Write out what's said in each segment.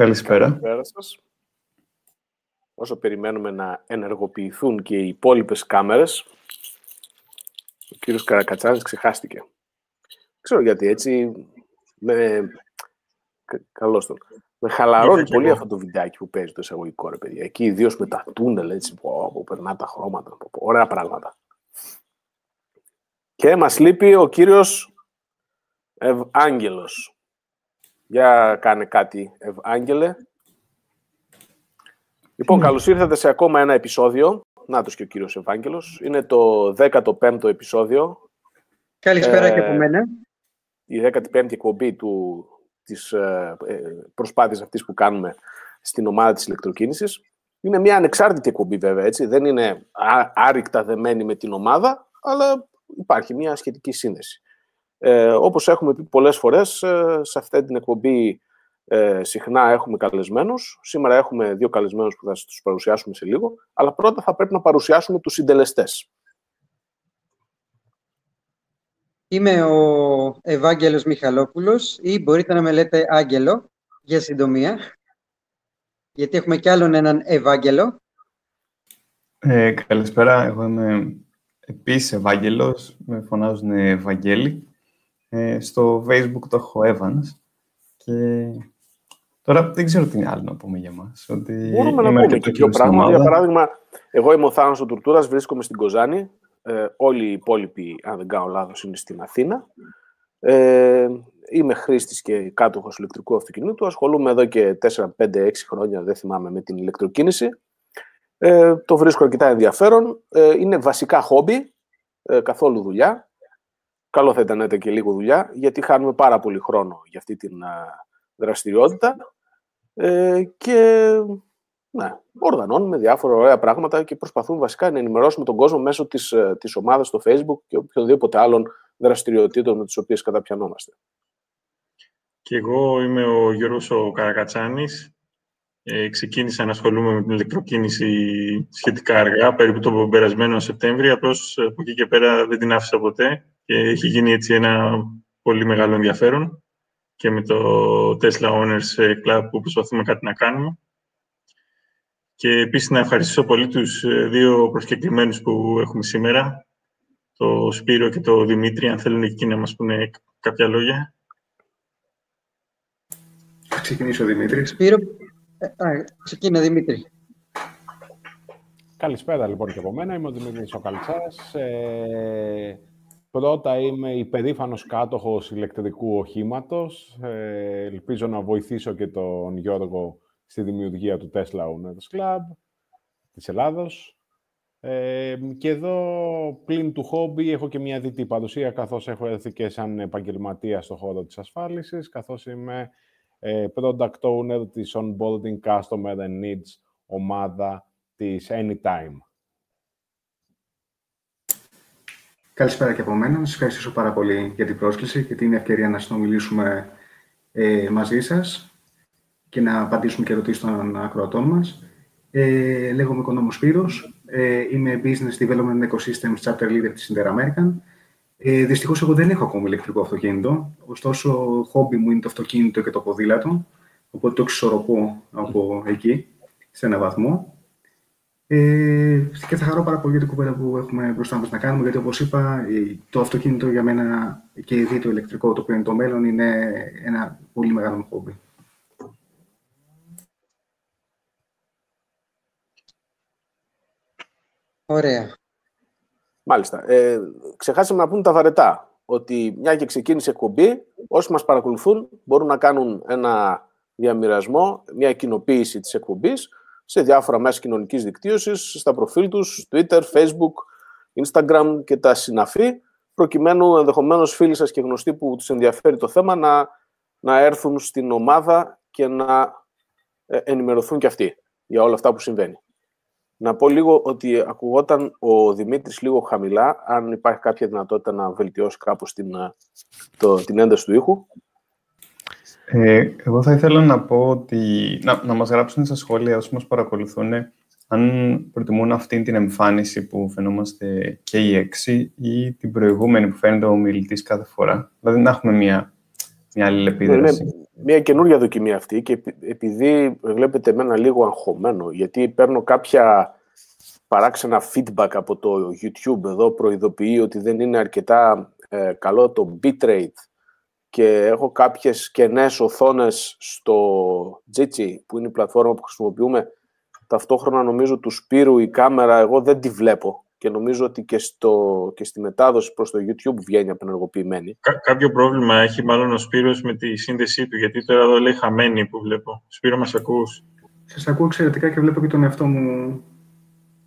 Καλησπέρα. Καλησπέρα σας. Όσο περιμένουμε να ενεργοποιηθούν και οι υπόλοιπες κάμερες, ο κύριος Καρακατσάνης ξεχάστηκε. ξέρω γιατί έτσι, με... Καλώς τον. Με χαλαρώνει πολύ αυτό το βιντεάκι που παίζει το εισαγωγικό, ρε παιδιά. Εκεί ιδίως με τα τούνελ, έτσι, που, που περνά τα χρώματα, που, ωραία πράγματα. Και μας λείπει ο κύριος Ευάγγελος. Για κάνε κάτι, Ευάγγελε. Λοιπόν, mm. καλώς ήρθατε σε ακόμα ένα επεισόδιο. Νάτος και ο κύριος Ευάγγελος. Είναι το 15ο επεισόδιο. Καλησπέρα ε, και από μένα. Η 15η εκπομπή του, της ε, ε, προσπάθειας αυτής που κάνουμε στην ομάδα της ηλεκτροκίνησης. Είναι μια ανεξάρτητη εκπομπή βέβαια, έτσι. Δεν είναι άρρηκτα δεμένη με την ομάδα, αλλά υπάρχει μια σχετική σύνδεση. Ε, όπως έχουμε πει πολλές φορές, ε, σε αυτή την εκπομπή ε, συχνά έχουμε καλεσμένους. Σήμερα έχουμε δύο καλεσμένους που θα σας τους παρουσιάσουμε σε λίγο, αλλά πρώτα θα πρέπει να παρουσιάσουμε τους συντελεστές. Είμαι ο Ευάγγελος Μιχαλόπουλος ή μπορείτε να με λέτε Άγγελο για συντομία, γιατί έχουμε κι άλλον έναν Ευάγγελο. Ε, καλησπέρα, εγώ είμαι επίσης Ευάγγελος, με φωνάζουν Ευαγγέλη. Ε, στο Facebook το έχω Evans και τώρα δεν ξέρω τι είναι άλλο να πούμε για μας. Ότι Μπορούμε να πούμε και δύο πράγματα. Για παράδειγμα, εγώ είμαι ο Θάνος ο Τουρτούρας, βρίσκομαι στην Κοζάνη. Ε, όλοι οι υπόλοιποι, αν δεν κάνω λάθος, είναι στην Αθήνα. Ε, είμαι χρήστης και κάτοχος ηλεκτρικού αυτοκινήτου. Ασχολούμαι εδώ και 4, 5, 6 χρόνια, δεν θυμάμαι, με την ηλεκτροκίνηση. Ε, το βρίσκω αρκετά ενδιαφέρον. Ε, είναι βασικά χόμπι, ε, καθόλου δουλειά καλό θα ήταν να και λίγο δουλειά, γιατί χάνουμε πάρα πολύ χρόνο για αυτή την δραστηριότητα ε, και ναι, οργανώνουμε διάφορα ωραία πράγματα και προσπαθούμε βασικά να ενημερώσουμε τον κόσμο μέσω της, ε, της ομάδας στο Facebook και οποιοδήποτε άλλων δραστηριοτήτων με τις οποίες καταπιανόμαστε. Και εγώ είμαι ο Γιώργος ο Καρακατσάνης. Ε, ξεκίνησα να ασχολούμαι με την ηλεκτροκίνηση σχετικά αργά, περίπου το περασμένο Σεπτέμβριο. Απλώς από εκεί και πέρα δεν την άφησα ποτέ και έχει γίνει έτσι ένα πολύ μεγάλο ενδιαφέρον και με το Tesla Owners Club που προσπαθούμε κάτι να κάνουμε. Και επίσης να ευχαριστήσω πολύ τους ε, δύο προσκεκλημένους που έχουμε σήμερα, το Σπύρο και το Δημήτρη, αν θέλουν εκεί να μας πούνε κάποια λόγια. Θα ξεκινήσει ο Δημήτρης. Σπύρο, ε, ξεκινά Δημήτρη. Καλησπέρα λοιπόν και από μένα. Είμαι ο Δημήτρης ο Ε, Πρώτα είμαι υπερήφανος κάτοχος ηλεκτρικού οχήματος. Ε, ελπίζω να βοηθήσω και τον Γιώργο στη δημιουργία του Tesla Owners Club της Ελλάδος. Ε, και εδώ, πλην του χόμπι, έχω και μια διτή παρουσία, καθώς έχω έρθει και σαν επαγγελματία στο χώρο της ασφάλισης, καθώς είμαι ε, product owner της Onboarding Customer and Needs ομάδα της Anytime. Καλησπέρα και από μένα. Σας ευχαριστήσω πάρα πολύ για την πρόσκληση και την ευκαιρία να συνομιλήσουμε ε, μαζί σας και να απαντήσουμε και ερωτήσεις των ακροατών μας. Ε, λέγομαι Οικονόμος Σπύρος. Ε, είμαι Business Development Ecosystems Chapter Leader της Interamerican. Ε, δυστυχώς, εγώ δεν έχω ακόμη ηλεκτρικό αυτοκίνητο. Ωστόσο, χόμπι μου είναι το αυτοκίνητο και το ποδήλατο. Οπότε το εξισορροπώ από εκεί, σε έναν βαθμό. Ε, και θα χαρώ πάρα πολύ για την κουβέντα που έχουμε μπροστά μας να κάνουμε, γιατί όπως είπα, το αυτοκίνητο για μένα και ήδη το ηλεκτρικό, το οποίο είναι το μέλλον, είναι ένα πολύ μεγάλο χόμπι. Ωραία. Μάλιστα. Ε, ξεχάσαμε να πούμε τα βαρετά. Ότι μια και ξεκίνησε εκπομπή, όσοι μας παρακολουθούν μπορούν να κάνουν ένα διαμοιρασμό, μια κοινοποίηση της εκπομπής, σε διάφορα μέσα κοινωνικής δικτύωσης, στα προφίλ τους, Twitter, Facebook, Instagram και τα συναφή, προκειμένου ενδεχομένως φίλοι σας και γνωστοί που τους ενδιαφέρει το θέμα να, να έρθουν στην ομάδα και να ε, ενημερωθούν και αυτοί για όλα αυτά που συμβαίνει. Να πω λίγο ότι ακουγόταν ο Δημήτρης λίγο χαμηλά, αν υπάρχει κάποια δυνατότητα να βελτιώσει κάπως την, ε, το, την ένταση του ήχου. Ε, εγώ θα ήθελα να πω ότι να, να μας γράψουν στα σχόλια όσοι μας παρακολουθούν αν προτιμούν αυτή την εμφάνιση που φαινόμαστε και οι έξι ή την προηγούμενη που φαίνεται ο μιλητής κάθε φορά. Δηλαδή να έχουμε μια, μια άλλη επίδραση. μια καινούργια δοκιμή αυτή και επειδή βλέπετε εμένα λίγο αγχωμένο, γιατί παίρνω κάποια παράξενα feedback από το YouTube εδώ, προειδοποιεί ότι δεν είναι αρκετά ε, καλό το bitrate και έχω κάποιες κενές οθόνες στο Jitsi, που είναι η πλατφόρμα που χρησιμοποιούμε. Ταυτόχρονα νομίζω του Σπύρου η κάμερα εγώ δεν τη βλέπω και νομίζω ότι και, στο, και στη μετάδοση προς το YouTube βγαίνει απενεργοποιημένη. Κά- κάποιο πρόβλημα έχει μάλλον ο Σπύρος με τη σύνδεσή του, γιατί τώρα εδώ λέει χαμένη που βλέπω. Σπύρο, μας ακούς; Σας ακούω εξαιρετικά και βλέπω και τον εαυτό μου.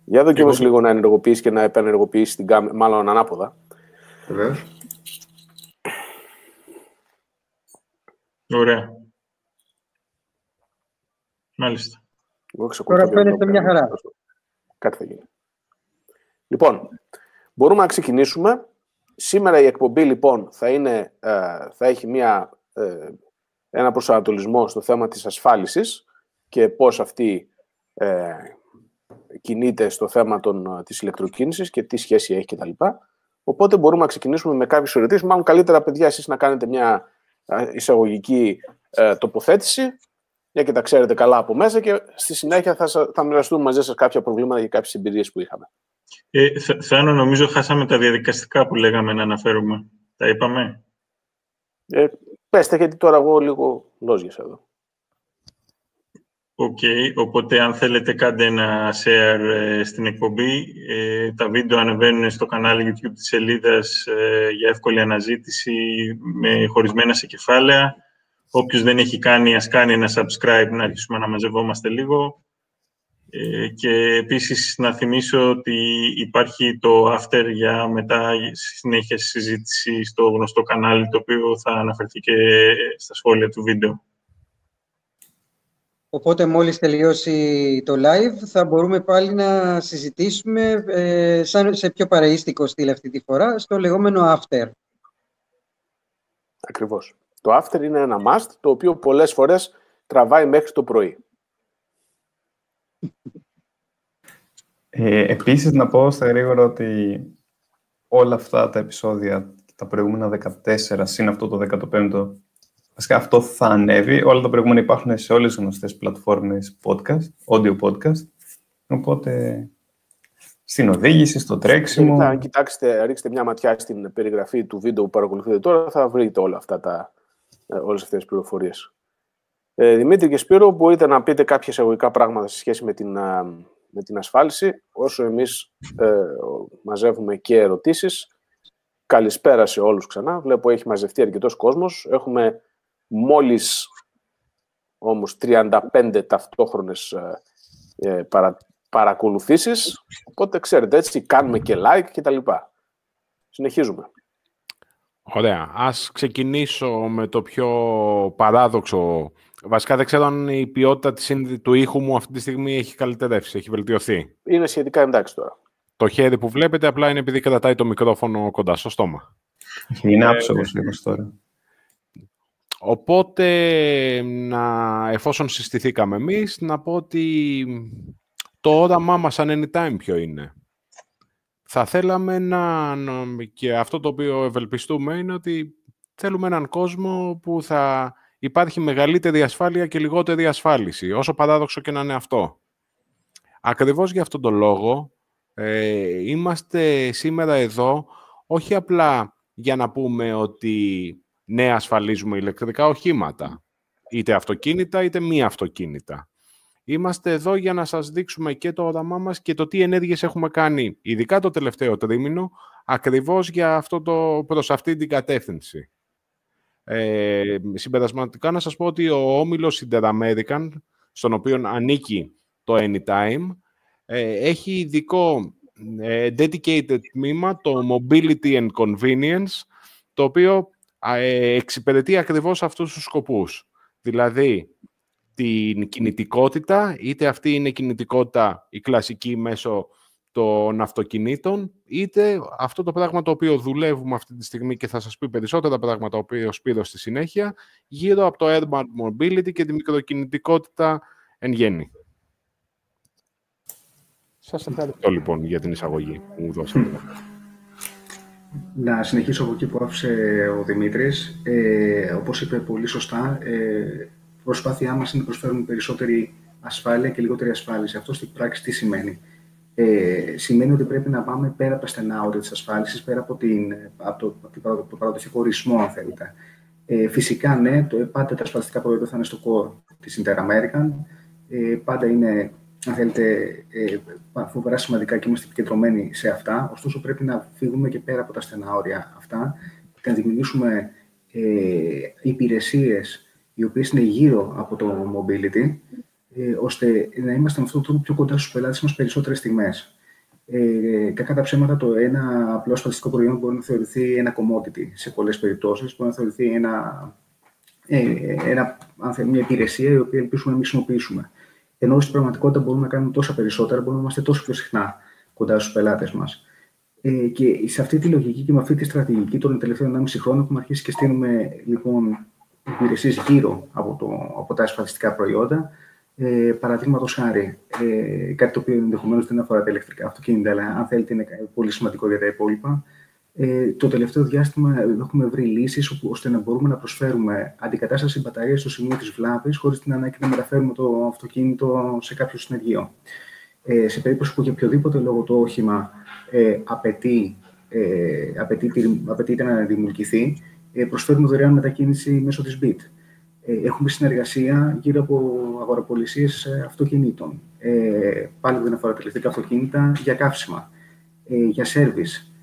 Για δοκίμασε λίγο να ενεργοποιήσει και να επενεργοποιήσει την κάμερα, μάλλον ανάποδα. Βεβαίως. Ωραία. Μάλιστα. Εγώ ξεκολουθώ Τώρα και δεν φαίνεται το μια κάνω. χαρά. Κάτι θα γίνει. Λοιπόν, μπορούμε να ξεκινήσουμε. Σήμερα η εκπομπή, λοιπόν, θα, είναι, ε, θα έχει μια, ε, ένα προσανατολισμό στο θέμα της ασφάλισης και πώς αυτή ε, κινείται στο θέμα των, της ηλεκτροκίνησης και τι σχέση έχει κτλ. Οπότε μπορούμε να ξεκινήσουμε με κάποιες ερωτήσεις. Μάλλον καλύτερα, παιδιά, εσείς να κάνετε μια ε, εισαγωγική ε, τοποθέτηση για και τα ξέρετε καλά από μέσα και στη συνέχεια θα, σα- θα μοιραστούμε μαζί σας κάποια προβλήματα και κάποιες εμπειρίες που είχαμε. Ε, Θε- Θεάνο, νομίζω χάσαμε τα διαδικαστικά που λέγαμε να αναφέρουμε. Τα είπαμε; Ε, πέστε, γιατί τώρα εγώ λίγο λόγιασα εδώ. Οκ, οπότε αν θέλετε κάντε ένα share ε, στην εκπομπή. Ε, τα βίντεο ανεβαίνουν στο κανάλι YouTube της σελίδας ε, για εύκολη αναζήτηση με χωρισμένα σε κεφάλαια. Όποιος δεν έχει κάνει, ας κάνει ένα subscribe να αρχίσουμε να μαζευόμαστε λίγο. Ε, και επίσης να θυμίσω ότι υπάρχει το after για μετά στη συνέχεια συζήτηση στο γνωστό κανάλι, το οποίο θα αναφερθεί και στα σχόλια του βίντεο. Οπότε μόλις τελειώσει το live θα μπορούμε πάλι να συζητήσουμε ε, σαν σε πιο παραίστικο στυλ αυτή τη φορά στο λεγόμενο after. Ακριβώς. Το after είναι ένα must, το οποίο πολλές φορές τραβάει μέχρι το πρωί. Ε, επίσης, να πω στα γρήγορα ότι όλα αυτά τα επεισόδια, τα προηγούμενα 14, συν αυτό το 15ο, βασικά αυτό θα ανέβει. Όλα τα προηγούμενα υπάρχουν σε όλες τις γνωστές πλατφόρμες podcast, audio podcast. Οπότε, στην οδήγηση, στο τρέξιμο... Αν κοιτάξετε, ρίξετε μια ματιά στην περιγραφή του βίντεο που παρακολουθείτε τώρα, θα βρείτε όλα αυτά τα, ε, όλες αυτές τις πληροφορίες. Ε, Δημήτρη και Σπύρο, μπορείτε να πείτε κάποια εισαγωγικά πράγματα σε σχέση με την, α, με την ασφάλιση, όσο εμείς ε, μαζεύουμε και ερωτήσεις. Καλησπέρα σε όλους ξανά. Βλέπω έχει μαζευτεί αρκετός κόσμος. Έχουμε μόλις όμως 35 ταυτόχρονες ε, ε, παρα, παρακολουθήσεις. Οπότε ξέρετε, έτσι κάνουμε και like και τα λοιπά. Συνεχίζουμε. Ωραία. Ας ξεκινήσω με το πιο παράδοξο. Βασικά δεν ξέρω αν η ποιότητα της, συνδε- του ήχου μου αυτή τη στιγμή έχει καλυτερεύσει, έχει βελτιωθεί. Είναι σχετικά εντάξει τώρα. Το χέρι που βλέπετε απλά είναι επειδή κρατάει το μικρόφωνο κοντά στο στόμα. Είναι άψογος λίγο τώρα. Οπότε, να, εφόσον συστηθήκαμε εμείς, να πω ότι το όραμά μας σαν anytime ποιο είναι. Θα θέλαμε να, να- και αυτό το οποίο ευελπιστούμε είναι ότι θέλουμε έναν κόσμο που θα υπάρχει μεγαλύτερη ασφάλεια και λιγότερη ασφάλιση, όσο παράδοξο και να είναι αυτό. Ακριβώς για αυτόν τον λόγο ε, είμαστε σήμερα εδώ όχι απλά για να πούμε ότι ναι, ασφαλίζουμε ηλεκτρικά οχήματα, είτε αυτοκίνητα είτε μη αυτοκίνητα. Είμαστε εδώ για να σας δείξουμε και το όραμά μας και το τι ενέργειες έχουμε κάνει, ειδικά το τελευταίο τρίμηνο, ακριβώς για αυτό το, προς αυτή την κατεύθυνση. Ε, συμπερασματικά να σας πω ότι ο όμιλος Interamerican, στον οποίο ανήκει το Anytime, ε, έχει ειδικό ε, dedicated τμήμα, το Mobility and Convenience, το οποίο α, ε, εξυπηρετεί ακριβώς αυτούς τους σκοπούς. Δηλαδή, την κινητικότητα, είτε αυτή είναι κινητικότητα η κλασική μέσω των αυτοκινήτων, είτε αυτό το πράγμα το οποίο δουλεύουμε αυτή τη στιγμή και θα σας πει περισσότερα πράγματα, το οποίος Σπύρος στη συνέχεια, γύρω από το Urban Mobility και τη μικροκινητικότητα εν γέννη. Σας ευχαριστώ λοιπόν για την εισαγωγή που μου δώσατε. Να συνεχίσω από εκεί που άφησε ο Δημήτρης. Ε, όπως είπε πολύ σωστά, ε, προσπάθειά μας είναι να προσφέρουμε περισσότερη ασφάλεια και λιγότερη ασφάλιση. Αυτό στην πράξη τι σημαίνει; Ε, σημαίνει ότι πρέπει να πάμε πέρα από τα στενά όρια της ασφάλισης, πέρα από, την, από το, από το παραδοσιακό ορισμό, αν θέλετε. Ε, φυσικά, ναι, το, πάντα τα ασφαλιστικά προϊόντα θα είναι στο core της Inter-American. Ε, πάντα είναι, αν θέλετε, ε, φοβερά σημαντικά και είμαστε επικεντρωμένοι σε αυτά. Ωστόσο, πρέπει να φύγουμε και πέρα από τα στενά όρια αυτά και να δημιουργήσουμε ε, υπηρεσίες οι οποίες είναι γύρω από το mobility, ε, ώστε να είμαστε με αυτόν τον τρόπο πιο κοντά στους πελάτες μας περισσότερες στιγμές. Ε, κακά τα ψέματα, το ένα απλό ασφαλιστικό προϊόν μπορεί να θεωρηθεί ένα commodity σε πολλές περιπτώσεις, μπορεί να θεωρηθεί ένα, ε, ένα, μια υπηρεσία η οποία ελπίζουμε να μην χρησιμοποιήσουμε. Ενώ στην πραγματικότητα μπορούμε να κάνουμε τόσα περισσότερα, μπορούμε να είμαστε τόσο πιο συχνά κοντά στους πελάτες μας. Ε, και σε αυτή τη λογική και με αυτή τη στρατηγική των τελευταίων 1,5 χρόνων έχουμε αρχίσει και στείλουμε λοιπόν, υπηρεσίες γύρω από, το, από τα ασφαλιστικά προϊόντα. Ε, Παραδείγματος χάρη, ε, κάτι το οποίο ενδεχομένως δεν αφορά τα ηλεκτρικά αυτοκίνητα, αλλά αν θέλετε είναι πολύ σημαντικό για τα υπόλοιπα. Ε, το τελευταίο διάστημα έχουμε βρει λύσεις ώστε να μπορούμε να προσφέρουμε αντικατάσταση μπαταρίας στο σημείο της βλάβης, χωρίς την ανάγκη να μεταφέρουμε το αυτοκίνητο σε κάποιο συνεργείο. Ε, σε περίπτωση που για οποιοδήποτε λόγο το όχημα ε, απαιτεί, ε, απαιτεί, απαιτείται να δημιουργηθεί, ε, προσφέρουμε δωρεάν μετακίνηση μέσω της BIT. Ε, έχουμε συνεργασία γύρω από αγοραπολισίες ε, αυτοκινήτων. Ε, πάλι δεν αφορά τα αυτοκίνητα, για καύσιμα, ε, για σέρβις,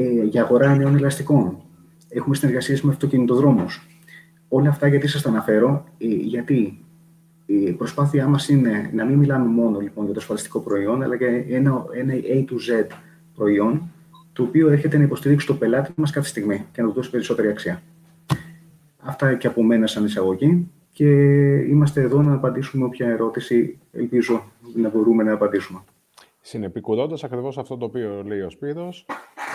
ε, για αγορά νέων ελαστικών. Έχουμε συνεργασίες με αυτοκινητοδρόμους. Όλα αυτά γιατί σας τα αναφέρω, ε, γιατί η προσπάθειά μας είναι να μην μιλάμε μόνο λοιπόν, για το ασφαλιστικό προϊόν, αλλά για ένα, ένα A to Z προϊόν, το οποίο έρχεται να υποστηρίξει το πελάτη μας κάθε στιγμή και να του δώσει περισσότερη αξία. Αυτά και από μένα σαν εισαγωγή και είμαστε εδώ να απαντήσουμε όποια ερώτηση ελπίζω να μπορούμε να απαντήσουμε. Συνεπικουρώντας ακριβώς αυτό το οποίο λέει ο Σπύρος,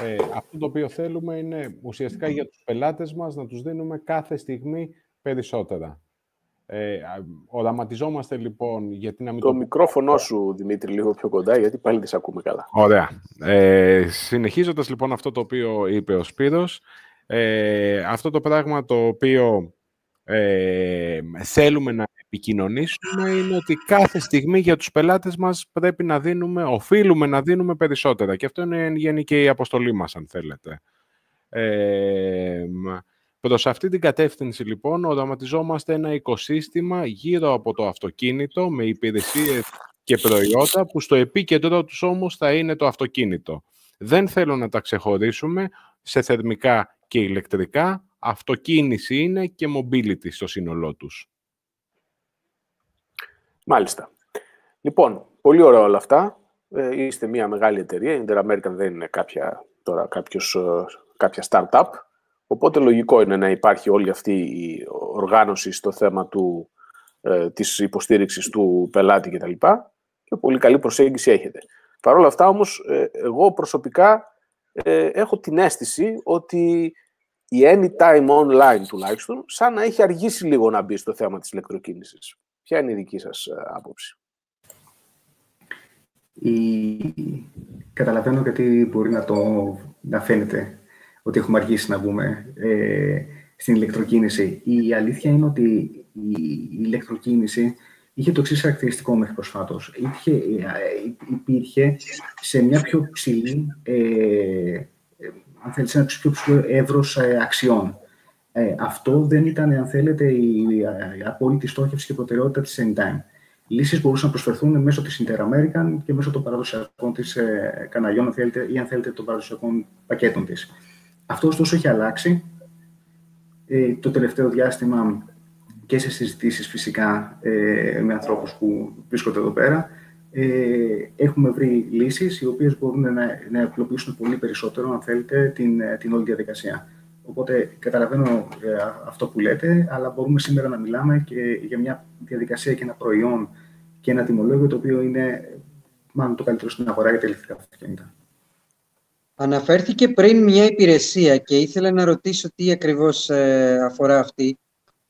ε, αυτό το οποίο θέλουμε είναι ουσιαστικά για τους πελάτες μας να τους δίνουμε κάθε στιγμή περισσότερα. Ε, οραματιζόμαστε λοιπόν γιατί να μην το... Το μικρόφωνο σου, Δημήτρη, λίγο πιο κοντά, γιατί πάλι δεν σε ακούμε καλά. Ωραία. Ε, συνεχίζοντας λοιπόν αυτό το οποίο είπε ο Σπύρος, ε, αυτό το πράγμα το οποίο ε, θέλουμε να επικοινωνήσουμε είναι ότι κάθε στιγμή για τους πελάτες μας πρέπει να δίνουμε, οφείλουμε να δίνουμε περισσότερα. Και αυτό είναι γενική η αποστολή μας, αν θέλετε. Ε, Προς αυτή την κατεύθυνση, λοιπόν, οραματιζόμαστε ένα οικοσύστημα γύρω από το αυτοκίνητο με υπηρεσίες και προϊόντα που στο επίκεντρό τους όμως θα είναι το αυτοκίνητο. Δεν θέλω να τα ξεχωρίσουμε σε θερμικά και ηλεκτρικά. Αυτοκίνηση είναι και mobility στο σύνολό τους. Μάλιστα. Λοιπόν, πολύ ωραία όλα αυτά. Ε, είστε μια μεγάλη εταιρεία. Η Inter-American δεν είναι κάποια, τώρα κάποιος, ε, κάποια startup. Οπότε λογικό είναι να υπάρχει όλη αυτή η οργάνωση στο θέμα του, ε, της υποστήριξης του πελάτη κτλ. Και, και πολύ καλή προσέγγιση έχετε. Παρ' όλα αυτά όμως, ε, εγώ προσωπικά ε, έχω την αίσθηση ότι η Anytime Online τουλάχιστον, σαν να έχει αργήσει λίγο να μπει στο θέμα της ηλεκτροκίνησης. Ποια είναι η δική σας ε, άποψη; Η... Καταλαβαίνω γιατί μπορεί να, το... να φαίνεται ότι έχουμε αργήσει να μπούμε ε, στην ηλεκτροκίνηση. Η αλήθεια είναι ότι η ηλεκτροκίνηση είχε το εξής χαρακτηριστικό μέχρι προσφάτως. Υπήρχε σε μια πιο ψηλή, ε, αν θέλετε, σε ένα πιο ψηλό εύρος ε, αξιών. Ε, αυτό δεν ήταν, αν θέλετε, η, η απόλυτη στόχευση και προτεραιότητα της Anytime. Οι λύσεις μπορούσαν να προσφερθούν μέσω της Inter-American και μέσω των παραδοσιακών της ε, καναλιών, αν θέλετε, ή αν θέλετε, των παραδοσιακών πακέτων της. Αυτό ωστόσο έχει αλλάξει. Ε, το τελευταίο διάστημα και σε συζητήσεις φυσικά ε, με ανθρώπους που βρίσκονται εδώ πέρα, ε, έχουμε βρει λύσεις οι οποίες μπορούν να, να απλοποιήσουν πολύ περισσότερο, αν θέλετε, την, την όλη διαδικασία. Οπότε καταλαβαίνω ε, αυτό που λέτε, αλλά μπορούμε σήμερα να μιλάμε και για μια διαδικασία και ένα προϊόν και ένα τιμολόγιο το οποίο είναι μάλλον το καλύτερο στην αγορά για τα ηλεκτρικά αυτοκίνητα. Αναφέρθηκε πριν μια υπηρεσία και ήθελα να ρωτήσω τι ακριβώς ε, αφορά αυτή.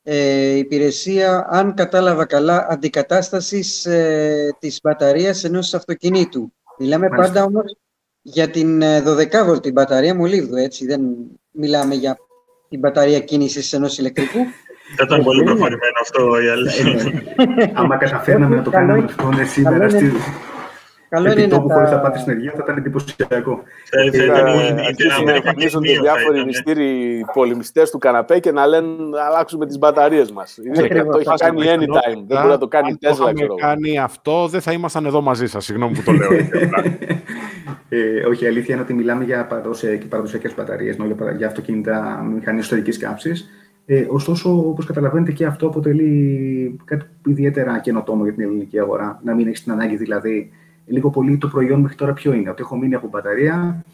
Ε, υπηρεσία, αν κατάλαβα καλά, αντικατάστασης ε, της μπαταρίας ενός αυτοκινήτου. Μιλάμε πάντα όμως για την 12V μπαταρία μολύβδου, έτσι. Δεν μιλάμε για την μπαταρία κίνησης ενός ηλεκτρικού. Θα ήταν πολύ προχωρημένο αυτό η αλήθεια. Άμα καταφέρναμε να το κάνουμε αυτό σήμερα στη, Καλό είναι να τα... χωρίς να πάτε στην ενεργεία θα ήταν εντυπωσιακό. Αρχίζουν να εμφανίζονται διάφοροι μυστήριοι πολεμιστές του καναπέ και να λένε να αλλάξουμε τις μπαταρίες μας. Το έχει κάνει anytime, δεν μπορεί να το κάνει η Tesla. Αν κάνει αυτό, δεν θα ήμασταν εδώ μαζί σας. Συγγνώμη που το λέω. ε, όχι, η αλήθεια είναι ότι μιλάμε για παραδοσιακέ μπαταρίε, για αυτοκίνητα μηχανή ιστορική κάψη. Ε, ωστόσο, όπω καταλαβαίνετε, και αυτό αποτελεί κάτι ιδιαίτερα καινοτόμο για την ελληνική αγορά. Να μην έχει την ανάγκη δηλαδή λίγο πολύ το προϊόν μέχρι τώρα ποιο είναι. Ότι έχω μείνει από μπαταρία,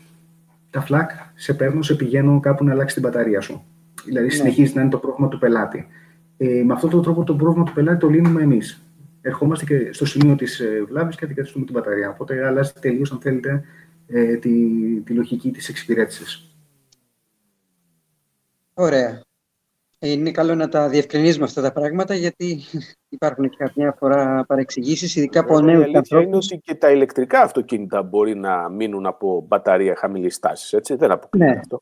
τα φλακ, σε παίρνω, σε πηγαίνω κάπου να αλλάξει την μπαταρία σου. Δηλαδή ναι. συνεχίζει να είναι το πρόβλημα του πελάτη. Ε, με αυτόν τον τρόπο το πρόβλημα του πελάτη το λύνουμε εμείς. Ερχόμαστε και στο σημείο της ε, βλάβης και αντικαθιστούμε την μπαταρία. Οπότε αλλάζει τελείως, αν θέλετε, ε, τη, τη λογική της εξυπηρέτησης. Ωραία. Είναι καλό να τα διευκρινίζουμε αυτά τα πράγματα, γιατί υπάρχουν και κάποια φορά παρεξηγήσεις, ειδικά από νέους ανθρώπου. Η αλήθεια είναι ότι και τα ηλεκτρικά αυτοκίνητα μπορεί να μείνουν από μπαταρία χαμηλής τάσης. Έτσι, δεν αποκλείεται ναι. αυτό.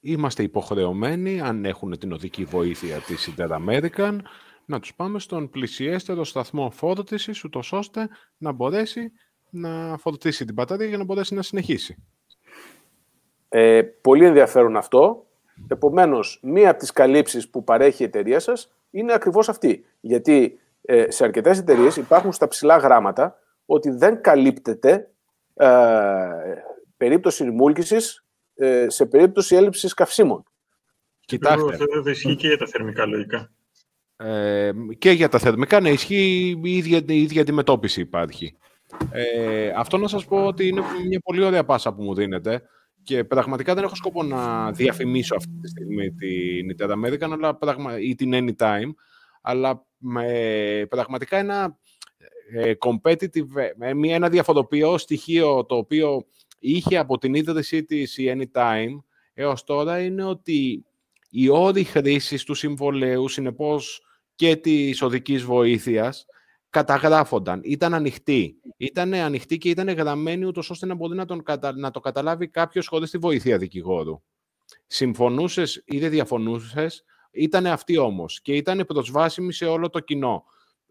Είμαστε υποχρεωμένοι, αν έχουν την οδική βοήθεια της Inter American, να τους πάμε στον πλησιέστερο σταθμό φόρτισης, ούτως ώστε να μπορέσει να φορτίσει την μπαταρία για να μπορέσει να συνεχίσει. Ε, πολύ ενδιαφέρον αυτό. Επομένως, μία από τις καλύψεις που παρέχει η εταιρεία σας είναι ακριβώς αυτή. Γιατί ε, σε αρκετές εταιρείες υπάρχουν στα ψηλά γράμματα ότι δεν καλύπτεται ε, περίπτωση ρημούλκησης ε, σε περίπτωση έλλειψης καυσίμων. Κοιτάξτε. Αυτό δεν ισχύει και για τα θερμικά λογικά. Ε, και για τα θερμικά, ναι, ισχύει η ίδια, η ίδια αντιμετώπιση υπάρχει. Ε, αυτό να σας πω ότι είναι μια πολύ ωραία πάσα που μου δίνετε και πραγματικά δεν έχω σκοπό να διαφημίσω αυτή τη στιγμή την Nintendo American αλλά ή την Anytime, αλλά με, πραγματικά ένα ε, competitive, ε, μια, ένα διαφοροποιό στοιχείο το οποίο είχε από την ίδρυσή της η Anytime έως τώρα είναι ότι οι όροι χρήσης του συμβολέου, συνεπώς και της οδικής βοήθειας, καταγράφονταν, ήταν ανοιχτή. Ήταν ανοιχτή και ήταν γραμμένη ούτως ώστε να μπορεί να, τον να το καταλάβει κάποιος χωρίς τη βοήθεια δικηγόρου. Συμφωνούσες ή δεν διαφωνούσες, ήταν αυτή όμως και ήταν προσβάσιμη σε όλο το κοινό.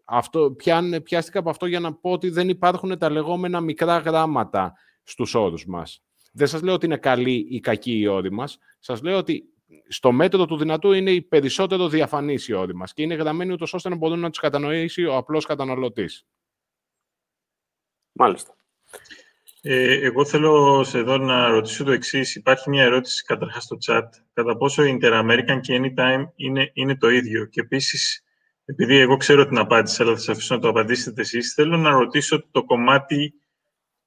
Αυτό, πιάν, πιάστηκα από αυτό για να πω ότι δεν υπάρχουν τα λεγόμενα μικρά γράμματα στους όρους μας. Δεν σας λέω ότι είναι καλή ή κακή η όρη μας. Σας λέω ότι στο μέτρο του δυνατού είναι η περισσότερο διαφανής η όρη μας και είναι γραμμένη ούτως ώστε να μπορούν να του κατανοήσει ο απλός καταναλωτής. Μάλιστα. Ε, εγώ θέλω εδώ να ρωτήσω το εξής. Υπάρχει μια ερώτηση καταρχάς στο chat. Κατά πόσο Inter-American και Anytime είναι, είναι το ίδιο; Και επίσης, επειδή εγώ ξέρω την απάντηση, αλλά θα σας αφήσω να το απαντήσετε εσείς, θέλω να ρωτήσω το κομμάτι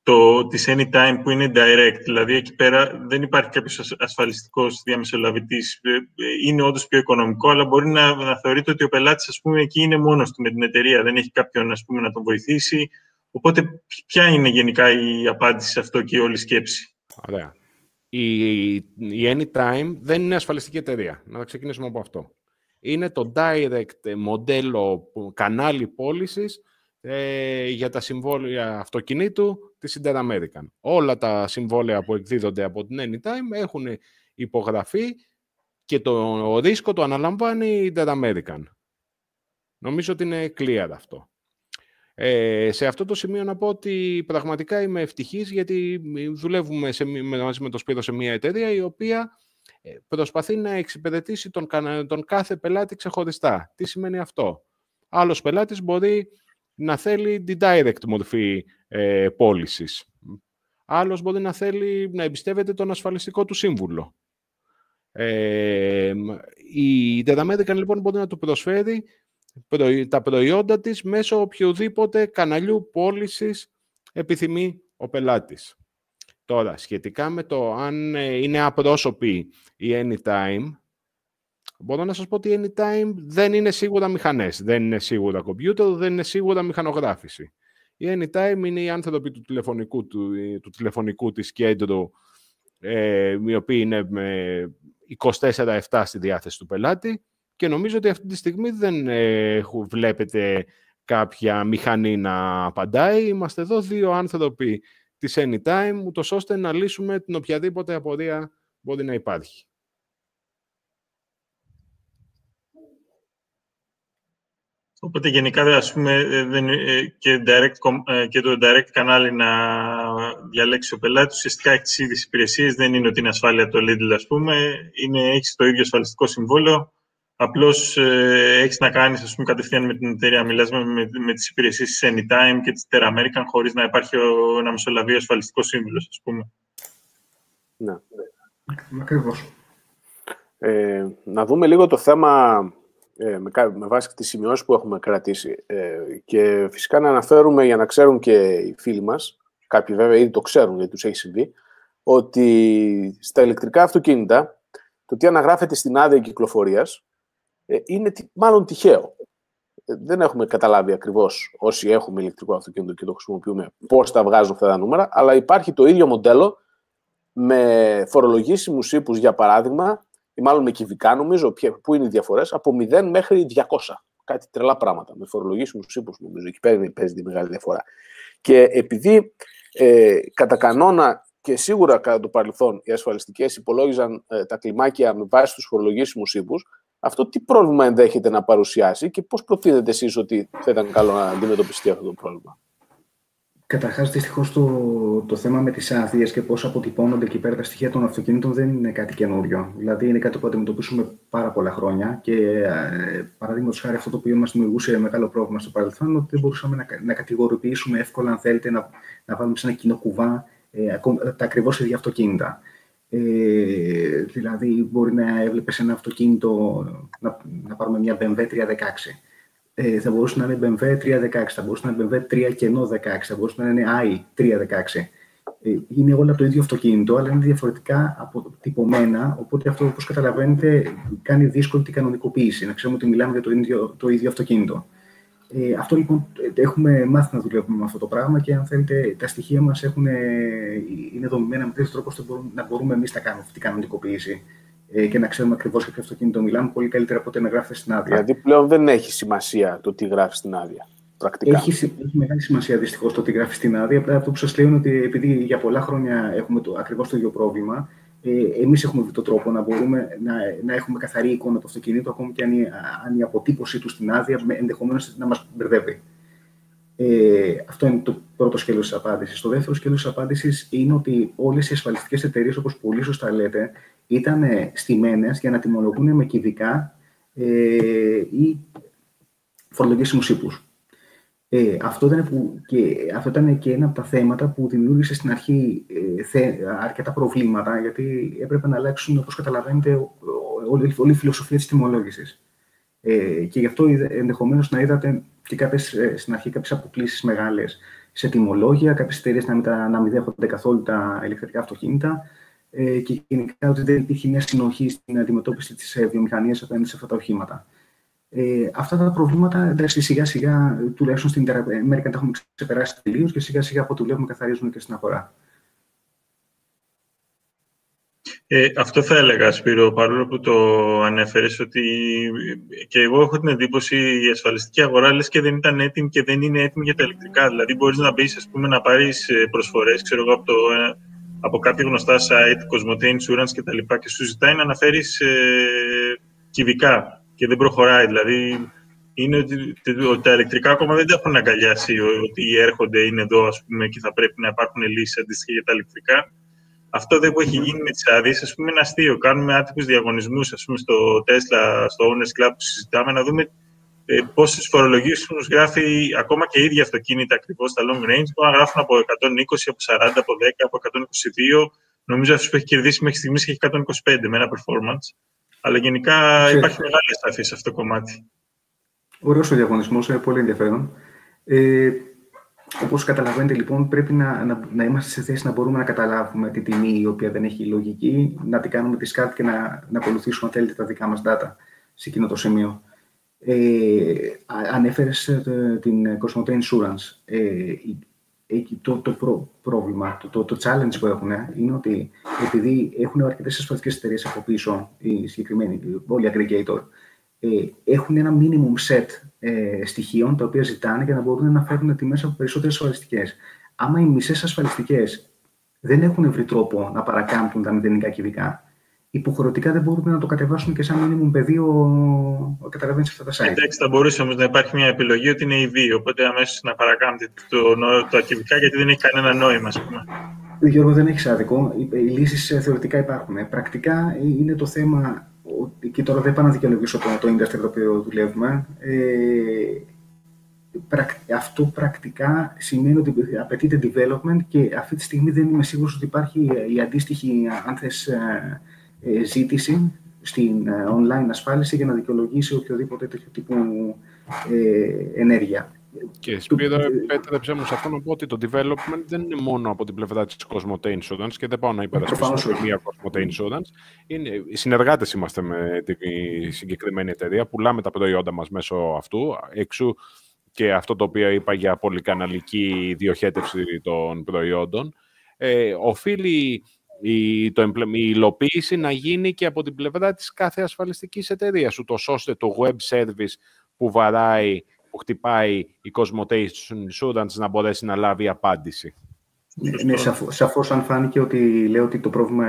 το, της Anytime που είναι direct. Δηλαδή, εκεί πέρα δεν υπάρχει κάποιος ασφαλιστικός διαμεσολαβητής. Ε, είναι όντως πιο οικονομικό, αλλά μπορεί να, να θεωρείται ότι ο πελάτης, ας πούμε, εκεί είναι μόνος του με την εταιρεία. Δεν έχει κάποιον, ας πούμε, να τον βοηθήσει. Οπότε, ποια είναι γενικά η απάντηση σε αυτό και η όλη σκέψη; Ωραία. Η, η Anytime δεν είναι ασφαλιστική εταιρεία. Να ξεκινήσουμε από αυτό. Είναι το direct μοντέλο, κανάλι πώλησης ε, για τα συμβόλαια αυτοκινήτου της Inter American. Όλα τα συμβόλαια που εκδίδονται από την Anytime έχουν υπογραφεί και το ρίσκο το αναλαμβάνει η Inter American. Νομίζω ότι είναι clear αυτό. Ε, σε αυτό το σημείο να πω ότι πραγματικά είμαι ευτυχής γιατί δουλεύουμε σε, μαζί με το Σπύρο σε μια εταιρεία η οποία ε, προσπαθεί να εξυπηρετήσει τον, τον κάθε πελάτη ξεχωριστά. Τι σημαίνει αυτό; Άλλος πελάτης μπορεί να θέλει την direct μορφή ε, πώλησης. Άλλος μπορεί να θέλει να εμπιστεύεται τον ασφαλιστικό του σύμβουλο. Ε, η Data λοιπόν μπορεί να του προσφέρει τα προϊόντα της μέσω οποιοδήποτε καναλιού πώλησης επιθυμεί ο πελάτης. Τώρα, σχετικά με το αν ε, είναι απρόσωπη η Anytime, Μπορώ να σας πω ότι Anytime δεν είναι σίγουρα μηχανές, δεν είναι σίγουρα κομπιούτερ, δεν είναι σίγουρα μηχανογράφηση. Η Anytime είναι οι άνθρωποι του τηλεφωνικού, του, του τηλεφωνικού της κέντρου, ε, οι οποίοι είναι με 24-7 στη διάθεση του πελάτη και νομίζω ότι αυτή τη στιγμή δεν ε, βλέπετε κάποια μηχανή να απαντάει. Είμαστε εδώ δύο άνθρωποι της Anytime, ούτως ώστε να λύσουμε την οποιαδήποτε απορία μπορεί να υπάρχει. Οπότε γενικά ας πούμε, ε, δεν, ε, και, direct, ε, και το direct κανάλι να διαλέξει ο πελάτης, ουσιαστικά έχεις τις ίδιες υπηρεσίες, δεν είναι ότι είναι ασφάλεια το Lidl, ας πούμε, είναι, έχεις το ίδιο ασφαλιστικό συμβόλαιο, απλώς ε, έχεις να κάνεις, ας πούμε, κατευθείαν με την εταιρεία, μιλάς με, με, με τις υπηρεσίες της Anytime και της Terra American, χωρίς να υπάρχει ο, ένα μεσολαβείο ασφαλιστικός σύμβουλος, ας πούμε. Ναι. Ακριβώς. Ε, να δούμε λίγο το θέμα ε, με, με βάση τις σημειώσεις που έχουμε κρατήσει ε, και φυσικά να αναφέρουμε για να ξέρουν και οι φίλοι μας, κάποιοι βέβαια ήδη το ξέρουν γιατί τους έχει συμβεί, ότι στα ηλεκτρικά αυτοκίνητα το τι αναγράφεται στην άδεια κυκλοφορίας ε, είναι μάλλον τυχαίο. Ε, δεν έχουμε καταλάβει ακριβώς όσοι έχουμε ηλεκτρικό αυτοκίνητο και το χρησιμοποιούμε πώς τα βγάζουν αυτά τα νούμερα, αλλά υπάρχει το ίδιο μοντέλο με φορολογήσιμους ύπους, για παράδειγμα, ή μάλλον με κυβικά νομίζω, πού είναι οι διαφορές, από 0 μέχρι 200. Κάτι τρελά πράγματα. Με φορολογήσιμου ύπου, νομίζω, εκεί πέρα παίζει τη μεγάλη διαφορά. Και επειδή ε, κατά κανόνα και σίγουρα κατά το παρελθόν οι ασφαλιστικές υπολόγιζαν ε, τα κλιμάκια με βάση τους φορολογήσιμους ύπου, αυτό τι πρόβλημα ενδέχεται να παρουσιάσει και πώς προτείνετε εσείς ότι θα ήταν καλό να αντιμετωπιστεί αυτό το πρόβλημα; Καταρχάς, δυστυχώς το, το θέμα με τις άδειες και πώς αποτυπώνονται εκεί πέρα τα στοιχεία των αυτοκινήτων δεν είναι κάτι καινούριο. Δηλαδή, είναι κάτι που αντιμετωπίσουμε πάρα πολλά χρόνια. Και ε, παραδείγματος χάρη, αυτό το οποίο μας δημιουργούσε μεγάλο πρόβλημα στο παρελθόν, ότι δεν μπορούσαμε να, να κατηγοροποιήσουμε εύκολα, αν θέλετε, να, να βάλουμε σε ένα κοινό κουβά ε, τα ακριβώς ίδια αυτοκίνητα. Ε, δηλαδή, μπορεί να έβλεπες ένα αυτοκίνητο, να, να πάρουμε μια BMW 316 ε, θα μπορούσε να είναι BMW 316, θα μπορούσε να είναι BMW 3 κενό 16, θα μπορούσε να είναι i 316. Ε, είναι όλα το ίδιο αυτοκίνητο, αλλά είναι διαφορετικά αποτυπωμένα, οπότε αυτό, όπως καταλαβαίνετε, κάνει δύσκολη την κανονικοποίηση, να ξέρουμε ότι μιλάμε για το ίδιο, το ίδιο αυτοκίνητο. Ε, αυτό λοιπόν έχουμε μάθει να δουλεύουμε με αυτό το πράγμα και αν θέλετε τα στοιχεία μας έχουν, είναι δομημένα με τέτοιο τρόπο ώστε να μπορούμε εμείς να κάνουμε αυτή την κανονικοποίηση ε, και να ξέρουμε ακριβώς για ποιο αυτοκίνητο μιλάμε, πολύ καλύτερα από ότι να γράφετε στην άδεια. Δηλαδή πλέον δεν έχει σημασία το τι γράφεις στην άδεια. Πρακτικά. Έχει, έχει μεγάλη σημασία δυστυχώς το τι γράφεις στην άδεια. Απλά αυτό που σας λέω είναι ότι επειδή για πολλά χρόνια έχουμε ακριβώς το ίδιο πρόβλημα, ε, εμείς έχουμε βρει τον τρόπο να μπορούμε να, να έχουμε καθαρή εικόνα του αυτοκινήτου, ακόμη και αν η, αν η αποτύπωσή του στην άδεια ενδεχομένως να μας μπερδεύει. Ε, αυτό είναι το πρώτο σκέλος της απάντησης. Το δεύτερο σκέλος της απάντησης είναι ότι όλες οι ασφαλιστικές εταιρείες, όπως πολύ σωστά λέτε, ήταν στημένες για να τιμολογούν με κυβικά ε, ή φορολογήσιμους ύπους. Ε, αυτό, ήταν που, και, αυτό ήταν και ένα από τα θέματα που δημιούργησε στην αρχή ε, θε, αρκετά προβλήματα, γιατί έπρεπε να αλλάξουν, όπως καταλαβαίνετε, όλη, όλη η φιλοσοφία της τιμολόγησης. Ε, και γι' αυτό ενδεχομένως να είδατε και κάποιες, ε, στην αρχή κάποιες αποκλήσεις μεγάλες σε τιμολόγια, κάποιες εταιρείες να, να μην δέχονται καθόλου τα ηλεκτρικά αυτοκίνητα, ε, και γενικά ότι δεν υπήρχε μια συνοχή στην αντιμετώπιση της ε, βιομηχανίας απέναντι σε αυτά τα οχήματα. Ε, αυτά τα προβλήματα, εντάξει, σιγά σιγά, τουλάχιστον στην Αμερική, τα έχουμε ξεπεράσει τελείως και σιγά σιγά από ό,τι βλέπουμε καθαρίζουν και στην αγορά. Ε, αυτό θα έλεγα, Σπύρο, παρόλο που το ανέφερες, ότι και εγώ έχω την εντύπωση η ασφαλιστική αγορά λες και δεν ήταν έτοιμη και δεν είναι έτοιμη για τα ηλεκτρικά. Δηλαδή, μπορείς να μπεις, ας πούμε, να πάρεις ε, προσφορές, ξέρω εγώ, από το από κάποια γνωστά site, Cosmote Insurance και τα λοιπά και σου ζητάει να αναφέρεις ε, κυβικά και δεν προχωράει. Δηλαδή, είναι ότι, ότι τα ηλεκτρικά ακόμα δεν τα έχουν αγκαλιάσει ότι έρχονται, είναι εδώ ας πούμε, και θα πρέπει να υπάρχουν λύσεις αντίστοιχα για τα ηλεκτρικά. Αυτό δεν που έχει γίνει με τις άδειες, ας πούμε, είναι αστείο. Κάνουμε άτυπους διαγωνισμούς, ας πούμε, στο Tesla, στο Owners Club που συζητάμε, να δούμε ε, πόσες φορολογήσει τους γράφει ακόμα και οι ίδια αυτοκίνητα ακριβώς στα long range. Μπορεί να γράφουν από 120, από 40, από 10, από 122. Νομίζω αυτός που έχει κερδίσει μέχρι στιγμής έχει 125 με ένα performance. Αλλά γενικά υπάρχει μεγάλη αστάθεια σε αυτό το κομμάτι. Ωραίος ο διαγωνισμός, είναι πολύ ενδιαφέρον. Ε, Όπως καταλαβαίνετε, λοιπόν, πρέπει να, να, να, είμαστε σε θέση να μπορούμε να καταλάβουμε τη τιμή η οποία δεν έχει λογική, να την κάνουμε τη σκάρτη και να, να ακολουθήσουμε, αν θέλετε, τα δικά μας data σε εκείνο το σημείο. Ε, ανέφερες ε, την Cosmote Insurance. Ε, το, το πρόβλημα, το, το, challenge που έχουν είναι ότι επειδή έχουν αρκετές ασφαλιστικέ εταιρείες από πίσω, οι συγκεκριμένοι, όλοι οι aggregator, ε, έχουν ένα minimum set ε, στοιχείων τα οποία ζητάνε για να μπορούν να φέρουν τιμέ από περισσότερες ασφαλιστικές. άμα οι μισές ασφαλιστικές δεν έχουν βρει τρόπο να παρακάμπτουν τα μηδενικά κυβικά, υποχρεωτικά δεν μπορούν να το κατεβάσουν και σαν μήνυμο πεδίο καταλαβαίνεις αυτά τα site. Εντάξει, θα μπορούσε όμως να υπάρχει μια επιλογή ότι είναι η δύο, οπότε αμέσως να παρακάμπτει το, το ακυβικά γιατί δεν έχει κανένα νόημα, ας πούμε. Γιώργο, δεν έχεις άδικο. Οι λύσεις ε, θεωρητικά υπάρχουν. Πρακτικά ε, είναι το θέμα. Και τώρα δεν πάω να δικαιολογήσω το, το industry το οποίο δουλεύουμε. Ε, αυτό πρακτικά σημαίνει ότι απαιτείται development και αυτή τη στιγμή δεν είμαι σίγουρος ότι υπάρχει η αντίστοιχη, αν θες, ε, ζήτηση στην ε, online ασφάλιση για να δικαιολογήσει οποιοδήποτε τέτοιο τύπου ε, ενέργεια. Και Σπύρο, επέτρεψε μου σε αυτό να πω ότι το development δεν είναι μόνο από την πλευρά της Cosmote Insurance και δεν πάω να υπερασπίσω μία Cosmote Insurance. Είναι, οι συνεργάτες είμαστε με τη συγκεκριμένη εταιρεία, πουλάμε τα προϊόντα μας μέσω αυτού. Εξού και αυτό το οποίο είπα για πολυκαναλική διοχέτευση των προϊόντων. Ε, οφείλει η, το, η υλοποίηση να γίνει και από την πλευρά της κάθε ασφαλιστικής εταιρείας, ούτως ώστε το web service που βαράει, που χτυπάει η Cosmotation Insurance να μπορέσει να λάβει απάντηση. Ναι, ναι σαφώς, αν φάνηκε ότι λέω ότι το πρόβλημα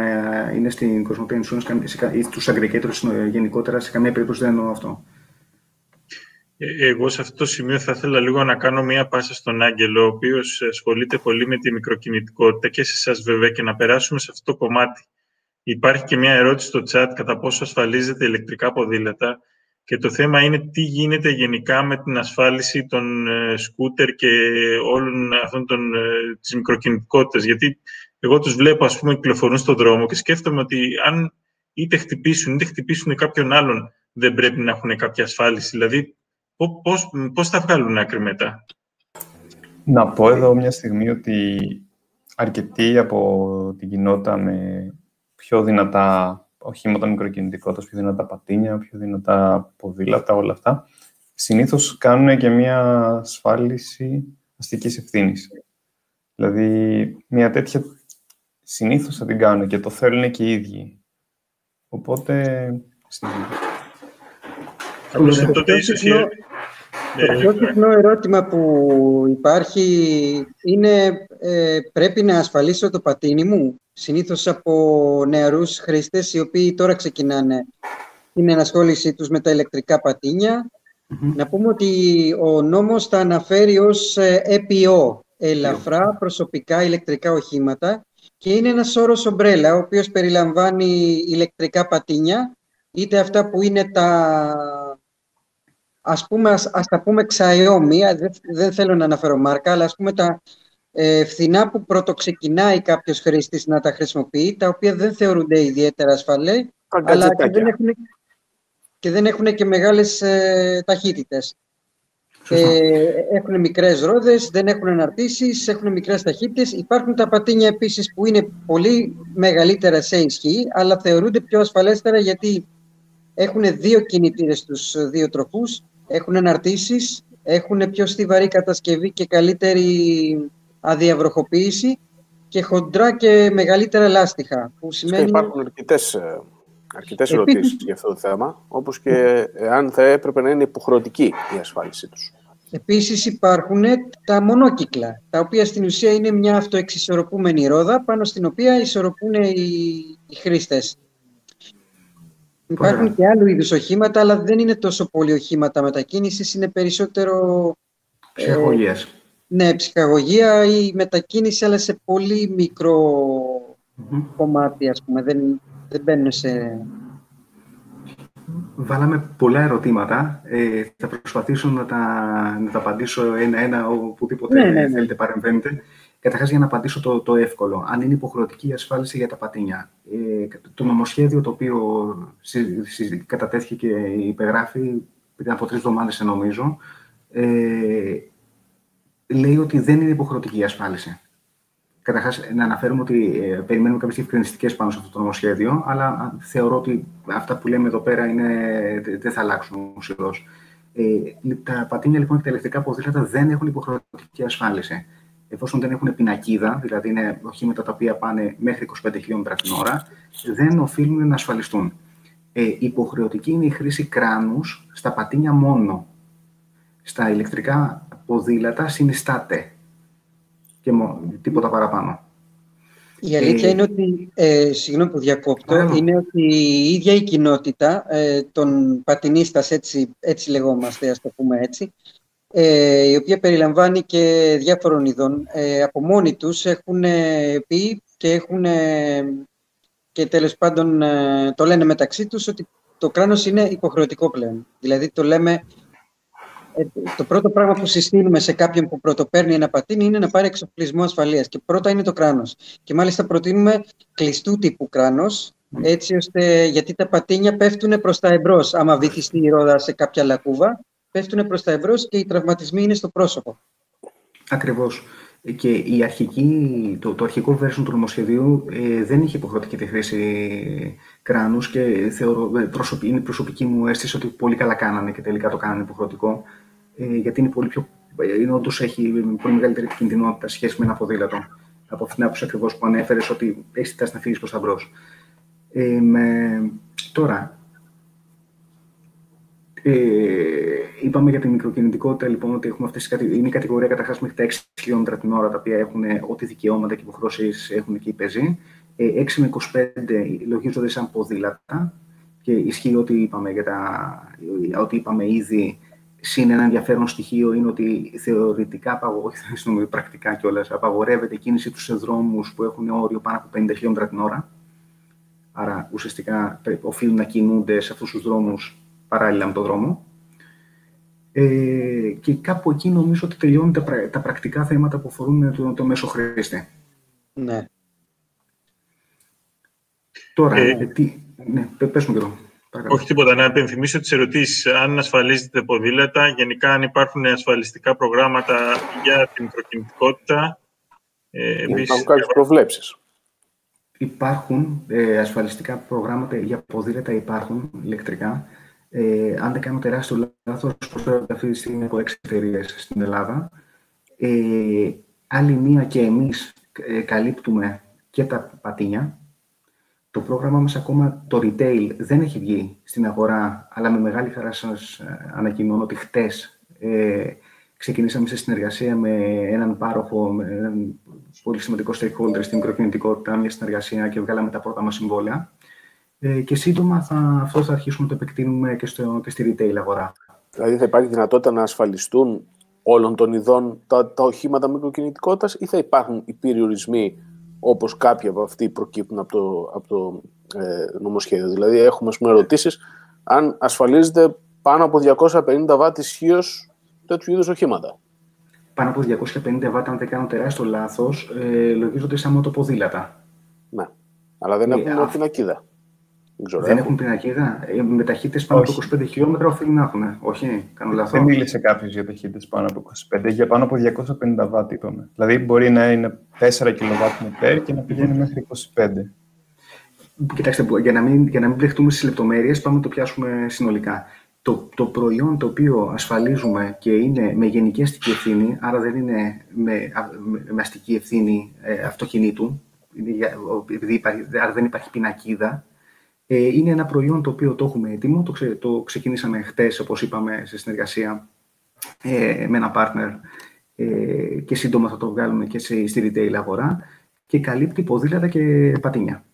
είναι στην Cosmote Insurance ή στους aggregators γενικότερα, σε καμία περίπτωση δεν εννοώ αυτό. Ε, εγώ σε αυτό το σημείο θα ήθελα λίγο να κάνω μία πάσα στον Άγγελο, ο οποίος ασχολείται πολύ με τη μικροκινητικότητα και σε εσάς βέβαια και να περάσουμε σε αυτό το κομμάτι. Υπάρχει και μία ερώτηση στο chat κατά πόσο ασφαλίζεται ηλεκτρικά ποδήλατα και το θέμα είναι τι γίνεται γενικά με την ασφάλιση των ε, σκούτερ και όλων αυτών των, ε, της μικροκινητικότητας. Γιατί εγώ τους βλέπω, ας πούμε, κυκλοφορούν στον δρόμο και σκέφτομαι ότι αν είτε χτυπήσουν είτε χτυπήσουν κάποιον άλλον, δεν πρέπει να έχουν κάποια ασφάλιση. Δηλαδή, πώς, πώς θα βγάλουν άκρη μετά; Να πω εδώ μια στιγμή ότι αρκετοί από την κοινότητα με πιο δυνατά οχήματα μικροκινητικότητας, πιο δυνατά πατίνια, πιο δυνατά ποδήλατα, όλα αυτά, συνήθως κάνουν και μια ασφάλιση αστικής ευθύνης. Δηλαδή, μια τέτοια συνήθως θα την κάνουν και το θέλουν και οι ίδιοι. Οπότε, το πιο συχνό ερώτημα που υπάρχει είναι ε, πρέπει να ασφαλίσω το πατίνι μου. Συνήθως από νεαρούς χρήστες οι οποίοι τώρα ξεκινάνε την ενασχόλησή τους με τα ηλεκτρικά Να πούμε ότι ο νόμος θα αναφέρει ως EPO, ε, ελαφρά προσωπικά ηλεκτρικά οχήματα και είναι ένας όρος ομπρέλα, ο οποίος περιλαμβάνει ηλεκτρικά πατίνια, είτε αυτά που είναι τα ας, πούμε, ας, ας τα πούμε ξαϊόμοι, δεν, δεν θέλω να αναφέρω μάρκα, αλλά ας πούμε τα ε, φθηνά που πρωτοξεκινάει κάποιος χρήστης να τα χρησιμοποιεί, τα οποία δεν θεωρούνται ιδιαίτερα ασφαλή, αλλά και δεν, έχουν, και δεν έχουν και μεγάλες ε, ταχύτητες. Ε, έχουν μικρές ρόδες, δεν έχουν αναρτήσεις, έχουν μικρές ταχύτητες. Υπάρχουν τα πατίνια επίσης που είναι πολύ μεγαλύτερα σε ισχύ, αλλά θεωρούνται πιο ασφαλέστερα γιατί έχουν δύο κινητήρες στους δύο τροχούς έχουν αναρτήσεις, έχουν πιο στιβαρή κατασκευή και καλύτερη αδιαβροχοποίηση και χοντρά και μεγαλύτερα λάστιχα. Που σημαίνει... Υπάρχουν αρκετές, ε, αρκετές ερωτήσεις για αυτό το θέμα, όπως και αν θα έπρεπε να είναι υποχρεωτική η ασφάλιση τους. Επίσης υπάρχουν τα μονόκυκλα, τα οποία στην ουσία είναι μια αυτοεξισορροπούμενη ρόδα πάνω στην οποία ισορροπούν οι, οι χρήστες. Υπάρχουν και άλλου είδους οχήματα, αλλά δεν είναι τόσο πολύ οχήματα μετακίνησης, είναι περισσότερο. Ψυχαγωγίας. Ε, ναι, ψυχαγωγία ή μετακίνηση, αλλά σε πολύ κομμάτι, ας πούμε. Δεν, δεν μπαίνουν σε. Βάλαμε πολλά ερωτήματα. Ε, θα προσπαθήσω να τα, να τα απαντήσω ένα-ένα οπουδήποτε ναι, ναι, ναι. θέλετε παρεμβαίνετε. Καταρχάς, για να απαντήσω το, το εύκολο, αν είναι υποχρεωτική η ασφάλιση για τα πατίνια. Ε, το νομοσχέδιο το οποίο κατατέθηκε και υπεγράφει πριν από τρεις εβδομάδες, νομίζω, ε, λέει ότι δεν είναι υποχρεωτική η ασφάλιση. Καταρχάς, να αναφέρουμε ότι ε, περιμένουμε κάποιες διευκρινιστικές πάνω σε αυτό το νομοσχέδιο, αλλά θεωρώ ότι αυτά που λέμε εδώ πέρα είναι, δεν θα αλλάξουν ουσιοδός. Ε, τα πατίνια λοιπόν και τα ηλεκτρικά ποδήλατα δεν έχουν υποχρεωτική ασφάλιση εφόσον δεν έχουν πινακίδα, δηλαδή είναι οχήματα τα οποία πάνε μέχρι 25 χιλιόμετρα την ώρα, δεν οφείλουν να ασφαλιστούν. Ε, υποχρεωτική είναι η χρήση κράνους στα πατίνια μόνο. Στα ηλεκτρικά ποδήλατα συνιστάται. και τίποτα παραπάνω. Η αλήθεια ε, είναι ότι, ε, συγγνώμη που διακόπτω, είναι ότι η ίδια η κοινότητα ε, των πατινίστας, έτσι, έτσι λεγόμαστε, ας το πούμε έτσι, ε, η οποία περιλαμβάνει και διάφορων ειδών, ε, από μόνοι τους έχουν πει και έχουν και τέλος πάντων το λένε μεταξύ τους ότι το κράνος είναι υποχρεωτικό πλέον. Δηλαδή το λέμε ε, το πρώτο πράγμα που συστήνουμε σε κάποιον που πρωτοπαίρνει ένα πατίνι είναι να πάρει εξοπλισμό ασφαλείας. Και πρώτα είναι το κράνος. Και μάλιστα προτείνουμε κλειστού τύπου κράνος, έτσι ώστε γιατί τα πατίνια πέφτουν προς τα εμπρός. Άμα βυθιστεί η ρόδα σε κάποια λακκούβα, πέφτουν προς τα εμπρό και οι τραυματισμοί είναι στο πρόσωπο. Ακριβώς. Και η αρχική, το, το αρχικό version του νομοσχεδίου ε, δεν είχε υποχρεωτική τη χρήση κράνους και θεωρώ, ε, προσωπική, είναι προσωπική μου αίσθηση ότι πολύ καλά κάνανε και τελικά το κάνανε υποχρεωτικό. Ε, γιατί είναι πολύ πιο. Είναι όντως έχει πολύ μεγαλύτερη κινδυνότητα σχέση με ένα ποδήλατο. Από αυτήν την άποψη ακριβώς που ανέφερες ότι έχει τάση να φύγεις προς τα μπρος. Ε, τώρα, ε, είπαμε για τη μικροκινητικότητα λοιπόν ότι έχουμε αυτές, είναι η κατηγορία καταρχάς μέχρι τα 6 χιλιόμετρα την ώρα τα οποία έχουν ό,τι δικαιώματα και υποχρεώσεις έχουν εκεί οι πεζοί. Ε, 6 με 25 λογίζονται σαν ποδήλατα και ισχύει ό,τι είπαμε, για τα, ό,τι είπαμε ήδη Συν ένα ενδιαφέρον στοιχείο είναι ότι θεωρητικά, όχι πρακτικά κιόλας, απαγορεύεται η κίνηση τους σε δρόμους που έχουν όριο πάνω από 50 χιλιόμετρα την ώρα. Άρα ουσιαστικά οφείλουν να κινούνται σε αυτούς τους δρόμους παράλληλα με τον δρόμο. Ε, και κάπου εκεί νομίζω ότι τελειώνουν τα, τα πρακτικά θέματα που αφορούν το, το μέσο χρήστη. Ναι. Τώρα, ε, ε τι, ναι, πες μου καιρό. Όχι τίποτα. Να επενθυμίσω τις ερωτήσεις. Αν ασφαλίζετε ποδήλατα, γενικά αν υπάρχουν ασφαλιστικά προγράμματα για την μικροκινητικότητα. Ε, υπάρχουν κάποιες προβλέψεις. Υπάρχουν ε, ασφαλιστικά προγράμματα για ποδήλατα, υπάρχουν ηλεκτρικά. Ε, αν δεν κάνω τεράστιο λάθος, προσφέρονται αυτή τη στιγμή από έξι εταιρείες στην Ελλάδα. Ε, άλλη μία και εμείς ε, καλύπτουμε και τα πατίνια, το πρόγραμμά μας ακόμα, το retail, δεν έχει βγει στην αγορά, αλλά με μεγάλη χαρά σας ε, ανακοινώνω ότι χτες ε, ξεκινήσαμε σε συνεργασία με έναν πάροχο, με έναν πολύ σημαντικό stakeholder στην μικροκινητικότητα, μια συνεργασία και βγάλαμε τα πρώτα μας συμβόλαια. Ε, και σύντομα θα, αυτό θα αρχίσουμε να το επεκτείνουμε και, στο, και στη retail αγορά. Δηλαδή θα υπάρχει δυνατότητα να ασφαλιστούν όλων των ειδών τα, τα οχήματα μικροκινητικότητας ή θα υπάρχουν οι περιορισμοί όπως κάποιοι από αυτοί προκύπτουν από το, από το ε, νομοσχέδιο; Δηλαδή, έχουμε πούμε, ερωτήσεις αν ασφαλίζεται πάνω από 250 βάτ ισχύως τέτοιου είδους οχήματα; Πάνω από 250 βάτ, αν δεν κάνω τεράστιο λάθος, ε, λογίζονται σαν μοτοποδήλατα. Ναι, αλλά δεν ε, έχουν ε, πινακίδα. Δεν, δεν έχουν πινακίδα. Ε, με ταχύτητες πάνω από 25 χιλιόμετρα οφείλει να έχουν. Όχι, κάνω λάθος. Δεν μίλησε κάποιος για ταχύτητες πάνω από 25, για πάνω από 250 βάτ είπαμε. Δηλαδή μπορεί να είναι 4 κιλοβάτ με και να πηγαίνει μέχρι 25. Κοιτάξτε, για να μην, για να μην πλεχτούμε στις λεπτομέρειες, πάμε να το πιάσουμε συνολικά. Το, το προϊόν το οποίο ασφαλίζουμε και είναι με γενική αστική ευθύνη, άρα δεν είναι με, με, αστική ευθύνη ε, αυτοκινήτου, επειδή υπάρχει, άρα δεν υπάρχει πινακίδα, ε, είναι ένα προϊόν το οποίο το έχουμε έτοιμο, το, ξε, το ξεκινήσαμε χτες, όπως είπαμε, σε συνεργασία ε, με ένα partner ε, και σύντομα θα το βγάλουμε και σε, στη retail αγορά και καλύπτει ποδήλατα και πατίνια.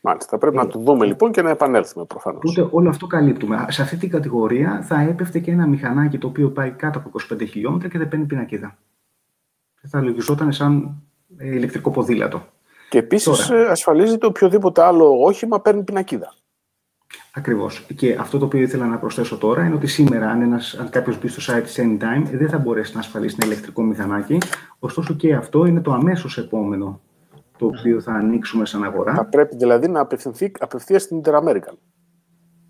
Μάλιστα. Θα πρέπει να το δούμε λοιπόν και να επανέλθουμε προφανώς. Οπότε όλο αυτό καλύπτουμε. Σε αυτή την κατηγορία θα έπεφτε και ένα μηχανάκι το οποίο πάει κάτω από 25 χιλιόμετρα και δεν παίρνει πινακίδα. Θα λογιζόταν σαν ηλεκτρικό ποδήλατο. Και επίσης ε, ασφαλίζεται οποιοδήποτε άλλο όχημα παίρνει πινακίδα. Ακριβώς. Και αυτό το οποίο ήθελα να προσθέσω τώρα είναι ότι σήμερα, αν, ένας, αν κάποιος μπει στο site τη Anytime, δεν θα μπορέσει να ασφαλίσει ένα ηλεκτρικό μηχανάκι. Ωστόσο και αυτό είναι το αμέσως επόμενο το οποίο θα ανοίξουμε σαν αγορά. Θα πρέπει δηλαδή να απευθυνθεί απευθείας στην Interamerican.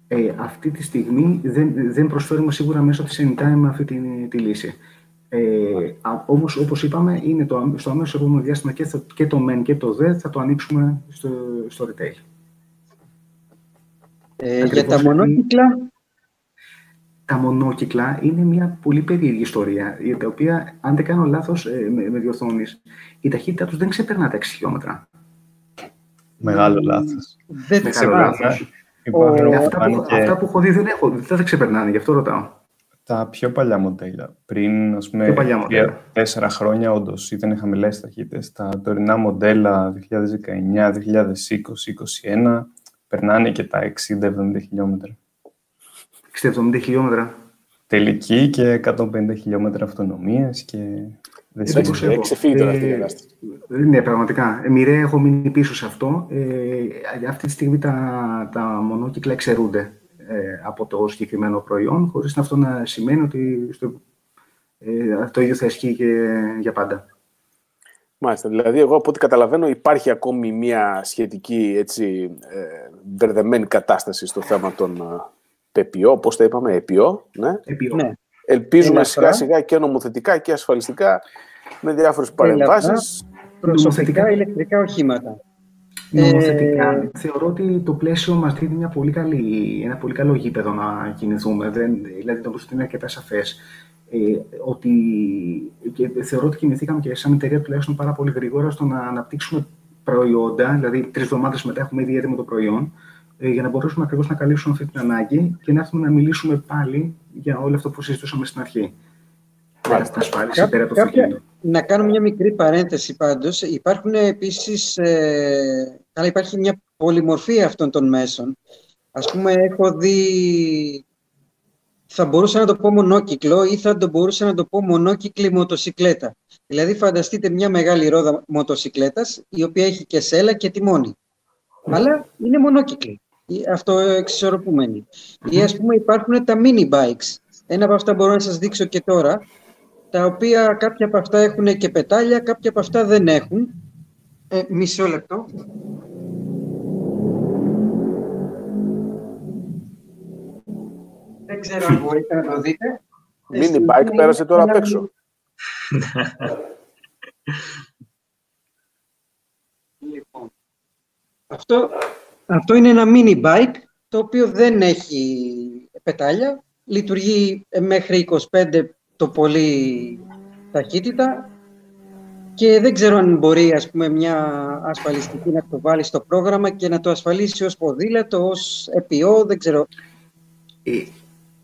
Ε, αυτή τη στιγμή δεν, δεν προσφέρουμε σίγουρα μέσω της Anytime αυτή τη, τη λύση. Ε, Όμως, όπως είπαμε, είναι το, στο αμέσως επόμενο διάστημα και, και το MEN και το ΔΕ θα το ανοίξουμε στο, στο retail. Ε, για τα μονόκυκλα; Τα μονόκυκλα είναι μια πολύ περίεργη ιστορία, για τα οποία, αν δεν κάνω λάθος, ε, με, με διορθώνεις, η ταχύτητα τους δεν ξεπερνά τα 6 χιλιόμετρα. Μεγάλο λάθος. Δεν Μεγάλο λάθος. Αυτά, που, αυτά που έχω δει δεν, έχω, δεν θα ξεπερνάνε, γι' αυτό ρωτάω. Τα πιο παλιά μοντέλα. Πριν, ας πούμε, τέσσερα χρόνια, όντως ήταν χαμηλές ταχύτητες. Τα τωρινά μοντέλα 2019, 2020, 2021 περνάνε και τα 60-70 χιλιόμετρα. 60-70 χιλιόμετρα. Τελική και 150 χιλιόμετρα αυτονομίας και... Δεν έχει ξεφύγει τώρα αυτή η ε, Ναι, πραγματικά. Μοιραία έχω μείνει πίσω σε αυτό. Ε, αυτή τη στιγμή τα, τα μονόκυκλα εξαιρούνται ε, από το συγκεκριμένο προϊόν, χωρίς αυτό να σημαίνει ότι στο, ε, το ίδιο θα ισχύει και για πάντα. Μάλιστα. Δηλαδή, εγώ από ό,τι καταλαβαίνω, υπάρχει ακόμη μια σχετική έτσι, ε, μπερδεμένη κατάσταση στο θέμα των ε, ΠΕΠΙΟ, πώς τα είπαμε, ΕΠΙΟ. Ναι. ΕΠΙΟ. Ναι. Ελπίζουμε σιγά-σιγά και νομοθετικά και ασφαλιστικά με διάφορες παρεμβάσεις. Προσωπικά ηλεκτρικά οχήματα. Νομοθετικά, ε... θεωρώ ότι το πλαίσιο μας δίνει μια πολύ καλή, ένα πολύ καλό γήπεδο να κινηθούμε. Δεν, δηλαδή, το είναι αρκετά σαφές. Ε, ότι, και θεωρώ ότι κινηθήκαμε και σαν εταιρεία τουλάχιστον πάρα πολύ γρήγορα στο να αναπτύξουμε προϊόντα, δηλαδή τρεις εβδομάδες μετά έχουμε ήδη έτοιμο το προϊόν, ε, για να μπορέσουμε ακριβώς να καλύψουμε αυτή την ανάγκη και να έρθουμε να μιλήσουμε πάλι για όλο αυτό που συζητούσαμε στην αρχή. Ασφάλιση, πέρα από το να κάνω μια μικρή παρένθεση πάντως. Υπάρχουν επίσης, ε, αλλά υπάρχει μια πολυμορφία αυτών των μέσων. Ας πούμε, έχω δει, θα μπορούσα να το πω μονόκυκλο ή θα το μπορούσα να το πω μονόκυκλη μοτοσυκλέτα. Δηλαδή, φανταστείτε μια μεγάλη ρόδα μοτοσυκλέτας, η οποία έχει και σέλα και τιμόνι. Αλλά είναι μονόκυκλη, αυτό εξισορροπούμενη. Ή ας πούμε υπάρχουν τα mini bikes. Ένα από αυτά μπορώ να σας δείξω και τώρα, τα οποία κάποια από αυτά έχουν και πετάλια, κάποια από αυτά δεν έχουν. Ε, μισό λεπτό. Δεν ξέρω αν μπορείτε να το δείτε. Mini bike πέρασε τώρα απ' έξω. λοιπόν, αυτό, αυτό είναι ένα mini bike το οποίο δεν έχει πετάλια. Λειτουργεί μέχρι 25 το πολύ ταχύτητα και δεν ξέρω αν μπορεί ας πούμε, μια ασφαλιστική να το βάλει στο πρόγραμμα και να το ασφαλίσει ως ποδήλατο, ως επιό, δεν ξέρω. Ε,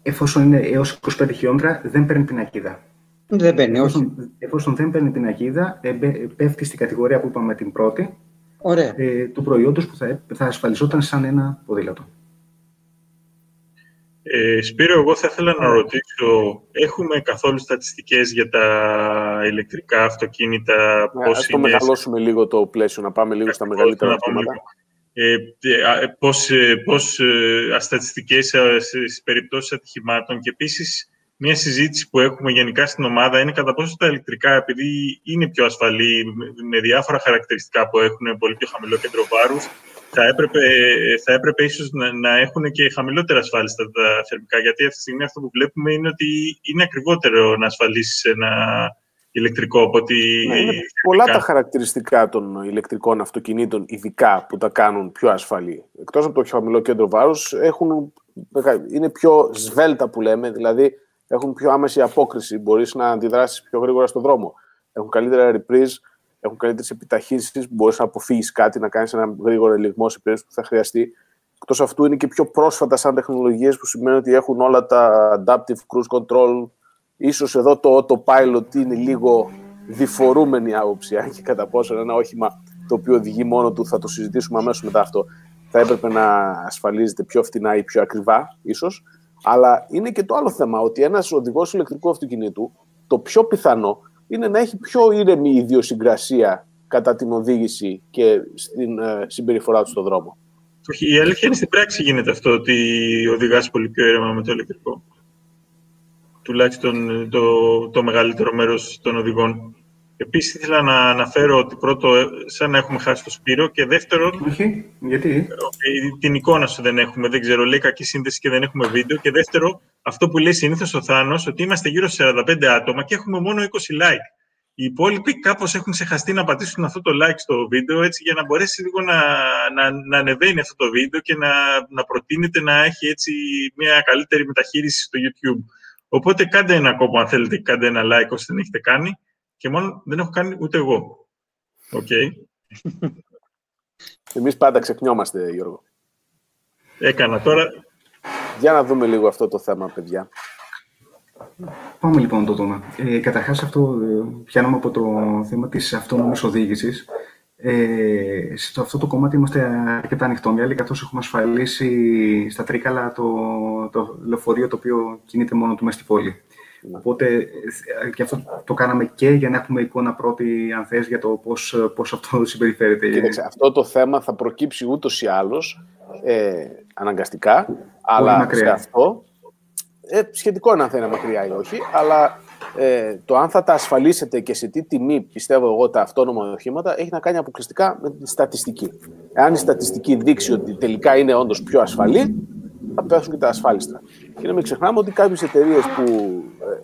εφόσον είναι έως 25 χιλιόμετρα, δεν παίρνει την ακίδα. Δεν παίρνει, όχι. Εφόσον δεν παίρνει την ακίδα, ε, πέφτει στην κατηγορία που είπαμε την πρώτη, Ωραία. Ε, του προϊόντος που θα, θα ασφαλιζόταν σαν ένα ποδήλατο. Ε, Σπύρο, εγώ θα ήθελα να ρωτήσω, έχουμε καθόλου στατιστικές για τα ηλεκτρικά αυτοκίνητα, ναι, πώς ας το μεγαλώσουμε λίγο το πλαίσιο, να πάμε λίγο στα μεγαλύτερα αυτοκίνητα. Ε, ε, πώς, ε, πώς ε, στατιστικές στις περιπτώσεις ατυχημάτων. Και επίσης μια συζήτηση που έχουμε γενικά στην ομάδα είναι κατά πόσο τα ηλεκτρικά, επειδή είναι πιο ασφαλή με διάφορα χαρακτηριστικά που έχουν πολύ πιο χαμηλό κέντρο βάρους, θα έπρεπε, θα έπρεπε ίσως να, να έχουν και χαμηλότερα ασφάλιστα τα θερμικά, γιατί αυτή τη στιγμή αυτό που βλέπουμε είναι ότι είναι ακριβότερο να ασφαλίσεις ένα ηλεκτρικό από ότι... Ναι, είναι πολλά τα χαρακτηριστικά των ηλεκτρικών αυτοκινήτων, ειδικά που τα κάνουν πιο ασφαλή. Εκτός από το χαμηλό κέντρο βάρους, έχουν, είναι πιο σβέλτα που λέμε, δηλαδή έχουν πιο άμεση απόκριση, μπορείς να αντιδράσεις πιο γρήγορα στον δρόμο. Έχουν καλύτερα reprise, έχουν καλύτερες επιταχύνσεις που μπορείς να αποφύγεις κάτι, να κάνεις ένα γρήγορο ελιγμό σε περίπτωση που θα χρειαστεί. Εκτός αυτού, είναι και πιο πρόσφατα σαν τεχνολογίες που σημαίνει ότι έχουν όλα τα adaptive cruise control. Ίσως εδώ το autopilot είναι λίγο διφορούμενη άποψη, αν και κατά πόσο ένα όχημα το οποίο οδηγεί μόνο του, θα το συζητήσουμε αμέσως μετά αυτό, θα έπρεπε να ασφαλίζεται πιο φτηνά ή πιο ακριβά, ίσως. Αλλά είναι και το άλλο θέμα, ότι ένας οδηγός ηλεκτρικού αυτοκινήτου, το πιο πιθανό είναι να έχει πιο ήρεμη ιδιοσυγκρασία κατά την οδήγηση και στην ε, συμπεριφορά του στον δρόμο. Όχι, η αλήθεια είναι στην πράξη γίνεται αυτό, ότι οδηγάς πολύ πιο ήρεμα με το ηλεκτρικό. Τουλάχιστον το, το μεγαλύτερο μέρος των οδηγών. Επίσης, ήθελα να αναφέρω ότι πρώτο, ε, σαν να έχουμε χάσει το Σπύρο και δεύτερο... Όχι, γιατί; Την εικόνα σου δεν έχουμε, δεν ξέρω, λέει κακή σύνδεση και δεν έχουμε βίντεο. Και δεύτερο, αυτό που λέει συνήθως ο Θάνος, ότι είμαστε γύρω σε 45 άτομα και έχουμε μόνο 20 like. Οι υπόλοιποι κάπως έχουν ξεχαστεί να πατήσουν αυτό το like στο βίντεο, έτσι για να μπορέσει λίγο να, να, να ανεβαίνει αυτό το βίντεο και να, να προτείνεται να έχει έτσι μια καλύτερη μεταχείριση στο YouTube. Οπότε κάντε ένα ακόμα αν θέλετε, κάντε ένα like όσοι δεν έχετε κάνει και μόνο δεν έχω κάνει ούτε εγώ. Okay. Εμείς πάντα ξεχνιόμαστε, Γιώργο. Έκανα τώρα. Για να δούμε λίγο αυτό το θέμα, παιδιά. Πάμε λοιπόν να το δούμε. Ε, Καταρχάς, αυτό ε, πιάνουμε από το θέμα της αυτόνομης οδήγησης. Ε, σε αυτό το κομμάτι είμαστε αρκετά ανοιχτόμυαλοι, καθώς έχουμε ασφαλίσει στα τρίκαλα το, το λεωφορείο το οποίο κινείται μόνο του μέσα στη πόλη. Οπότε ε, και αυτό το κάναμε και για να έχουμε εικόνα πρώτη, αν θες, για το πώς, πώς αυτό συμπεριφέρεται. Κοίταξε, αυτό το θέμα θα προκύψει ούτως ή άλλως, ε, αναγκαστικά, αλλά σε αυτό, ε, σχετικό είναι αν θα είναι μακριά ή όχι, αλλά ε, το αν θα τα ασφαλίσετε και σε τι τιμή πιστεύω εγώ τα αυτόνομα οχήματα έχει να κάνει αποκλειστικά με τη στατιστική. Εάν η στατιστική δείξει ότι τελικά είναι όντως πιο ασφαλή, θα πέσουν και τα ασφάλιστρα. Και να μην ξεχνάμε ότι κάποιες εταιρείες που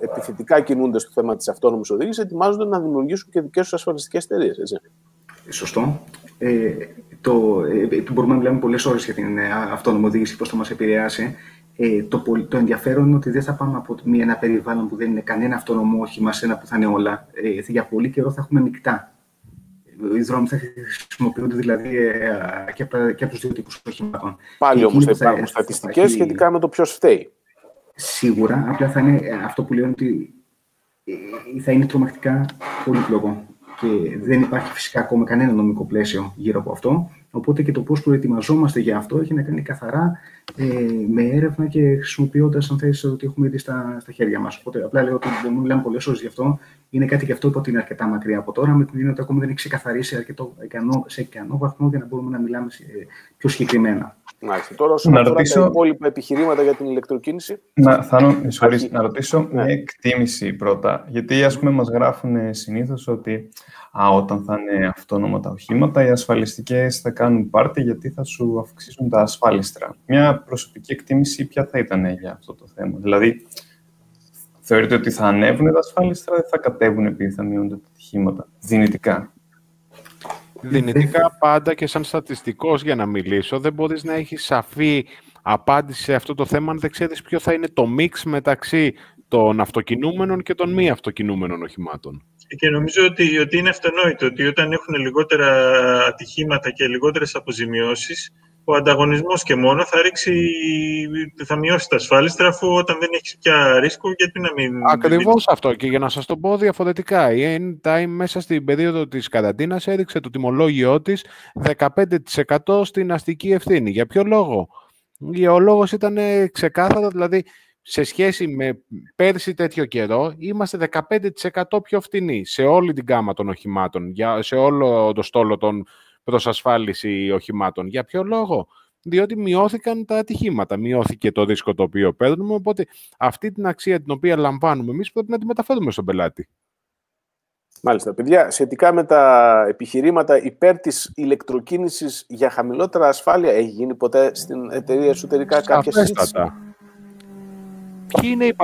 ε, επιθετικά κινούνται στο θέμα της αυτόνομης οδήγησης ετοιμάζονται να δημιουργήσουν και δικές τους ασφαλιστικές εταιρείες. Σωστό. Ε, το, ε, μπορούμε να μιλάμε πολλές ώρες για την ε, αυτόνομη οδήγηση, πώς θα μας επηρεάσει. Ε, το, το ενδιαφέρον είναι ότι δεν θα πάμε από μια, ένα περιβάλλον που δεν είναι κανένα αυτόνομο όχημα σε ένα που θα είναι όλα. Ε, για πολύ καιρό θα έχουμε μεικτά. Οι δρόμοι θα χρησιμοποιούνται δηλαδή ε, και, από, και από τους δύο τύπου οχημάτων. Πάλι όμως θα υπάρχουν στατιστικές σχετικά με το ποιος φταίει. Σίγουρα, απλά θα είναι αυτό που λένε ότι θα είναι τρομακτικά πολύπλοκο και δεν υπάρχει φυσικά ακόμα κανένα νομικό πλαίσιο γύρω από αυτό. Οπότε και το πώς προετοιμαζόμαστε για αυτό έχει να κάνει καθαρά ε, με έρευνα και χρησιμοποιώντας, αν θέλει, ότι έχουμε ήδη στα, στα χέρια μας. Οπότε απλά λέω ότι δεν μιλάμε πολλές ώρες γι' αυτό. Είναι κάτι και αυτό που είναι αρκετά μακριά από τώρα, με την έννοια ότι ακόμα δεν έχει ξεκαθαρίσει αρκετό, σε ικανό βαθμό για να μπορούμε να μιλάμε πιο συγκεκριμένα. Μάλιστα. Τώρα, όσον αφορά ρωτήσω... τα υπόλοιπα επιχειρήματα για την ηλεκτροκίνηση. Να, θα, sorry, να ρωτήσω ναι. μια εκτίμηση πρώτα. Γιατί, ας πούμε, μας γράφουν συνήθως ότι α, όταν θα είναι αυτόνομα τα οχήματα, οι ασφαλιστικές θα κάνουν πάρτι γιατί θα σου αυξήσουν τα ασφάλιστρα. Μια προσωπική εκτίμηση ποια θα ήταν για αυτό το θέμα. Δηλαδή, θεωρείτε ότι θα ανέβουν τα ασφάλιστρα, δεν θα κατέβουν επειδή θα μειώνονται τα ατυχήματα δυνητικά; Δυνητικά πάντα και σαν στατιστικός για να μιλήσω, δεν μπορείς να έχεις σαφή απάντηση σε αυτό το θέμα αν δεν ξέρεις ποιο θα είναι το μίξ μεταξύ των αυτοκινούμενων και των μη αυτοκινούμενων οχημάτων. Και νομίζω ότι, ότι είναι αυτονόητο ότι όταν έχουν λιγότερα ατυχήματα και λιγότερες αποζημιώσεις, ο ανταγωνισμός και μόνο θα, ρίξει, θα μειώσει τα ασφάλιστρα, αφού όταν δεν έχεις πια ρίσκο, γιατί να μην. Ακριβώς αυτό. Και για να σας το πω διαφορετικά, η Anytime μέσα στην περίοδο της καραντίνας έδειξε το τιμολόγιο της 15% στην αστική ευθύνη. Για ποιο λόγο; Ο λόγος ήταν ξεκάθαρο, δηλαδή σε σχέση με πέρσι τέτοιο καιρό, είμαστε 15% πιο φτηνοί σε όλη την γάμα των οχημάτων, σε όλο το στόλο των προς ασφάλιση οχημάτων. Για ποιο λόγο; Διότι μειώθηκαν τα ατυχήματα, μειώθηκε το ρίσκο το οποίο παίρνουμε, οπότε αυτή την αξία την οποία λαμβάνουμε εμείς πρέπει να τη μεταφέρουμε στον πελάτη. Μάλιστα. Παιδιά, σχετικά με τα επιχειρήματα υπέρ της ηλεκτροκίνησης για χαμηλότερα ασφάλεια, έχει γίνει ποτέ στην εταιρεία εσωτερικά κάποια συζήτηση; είναι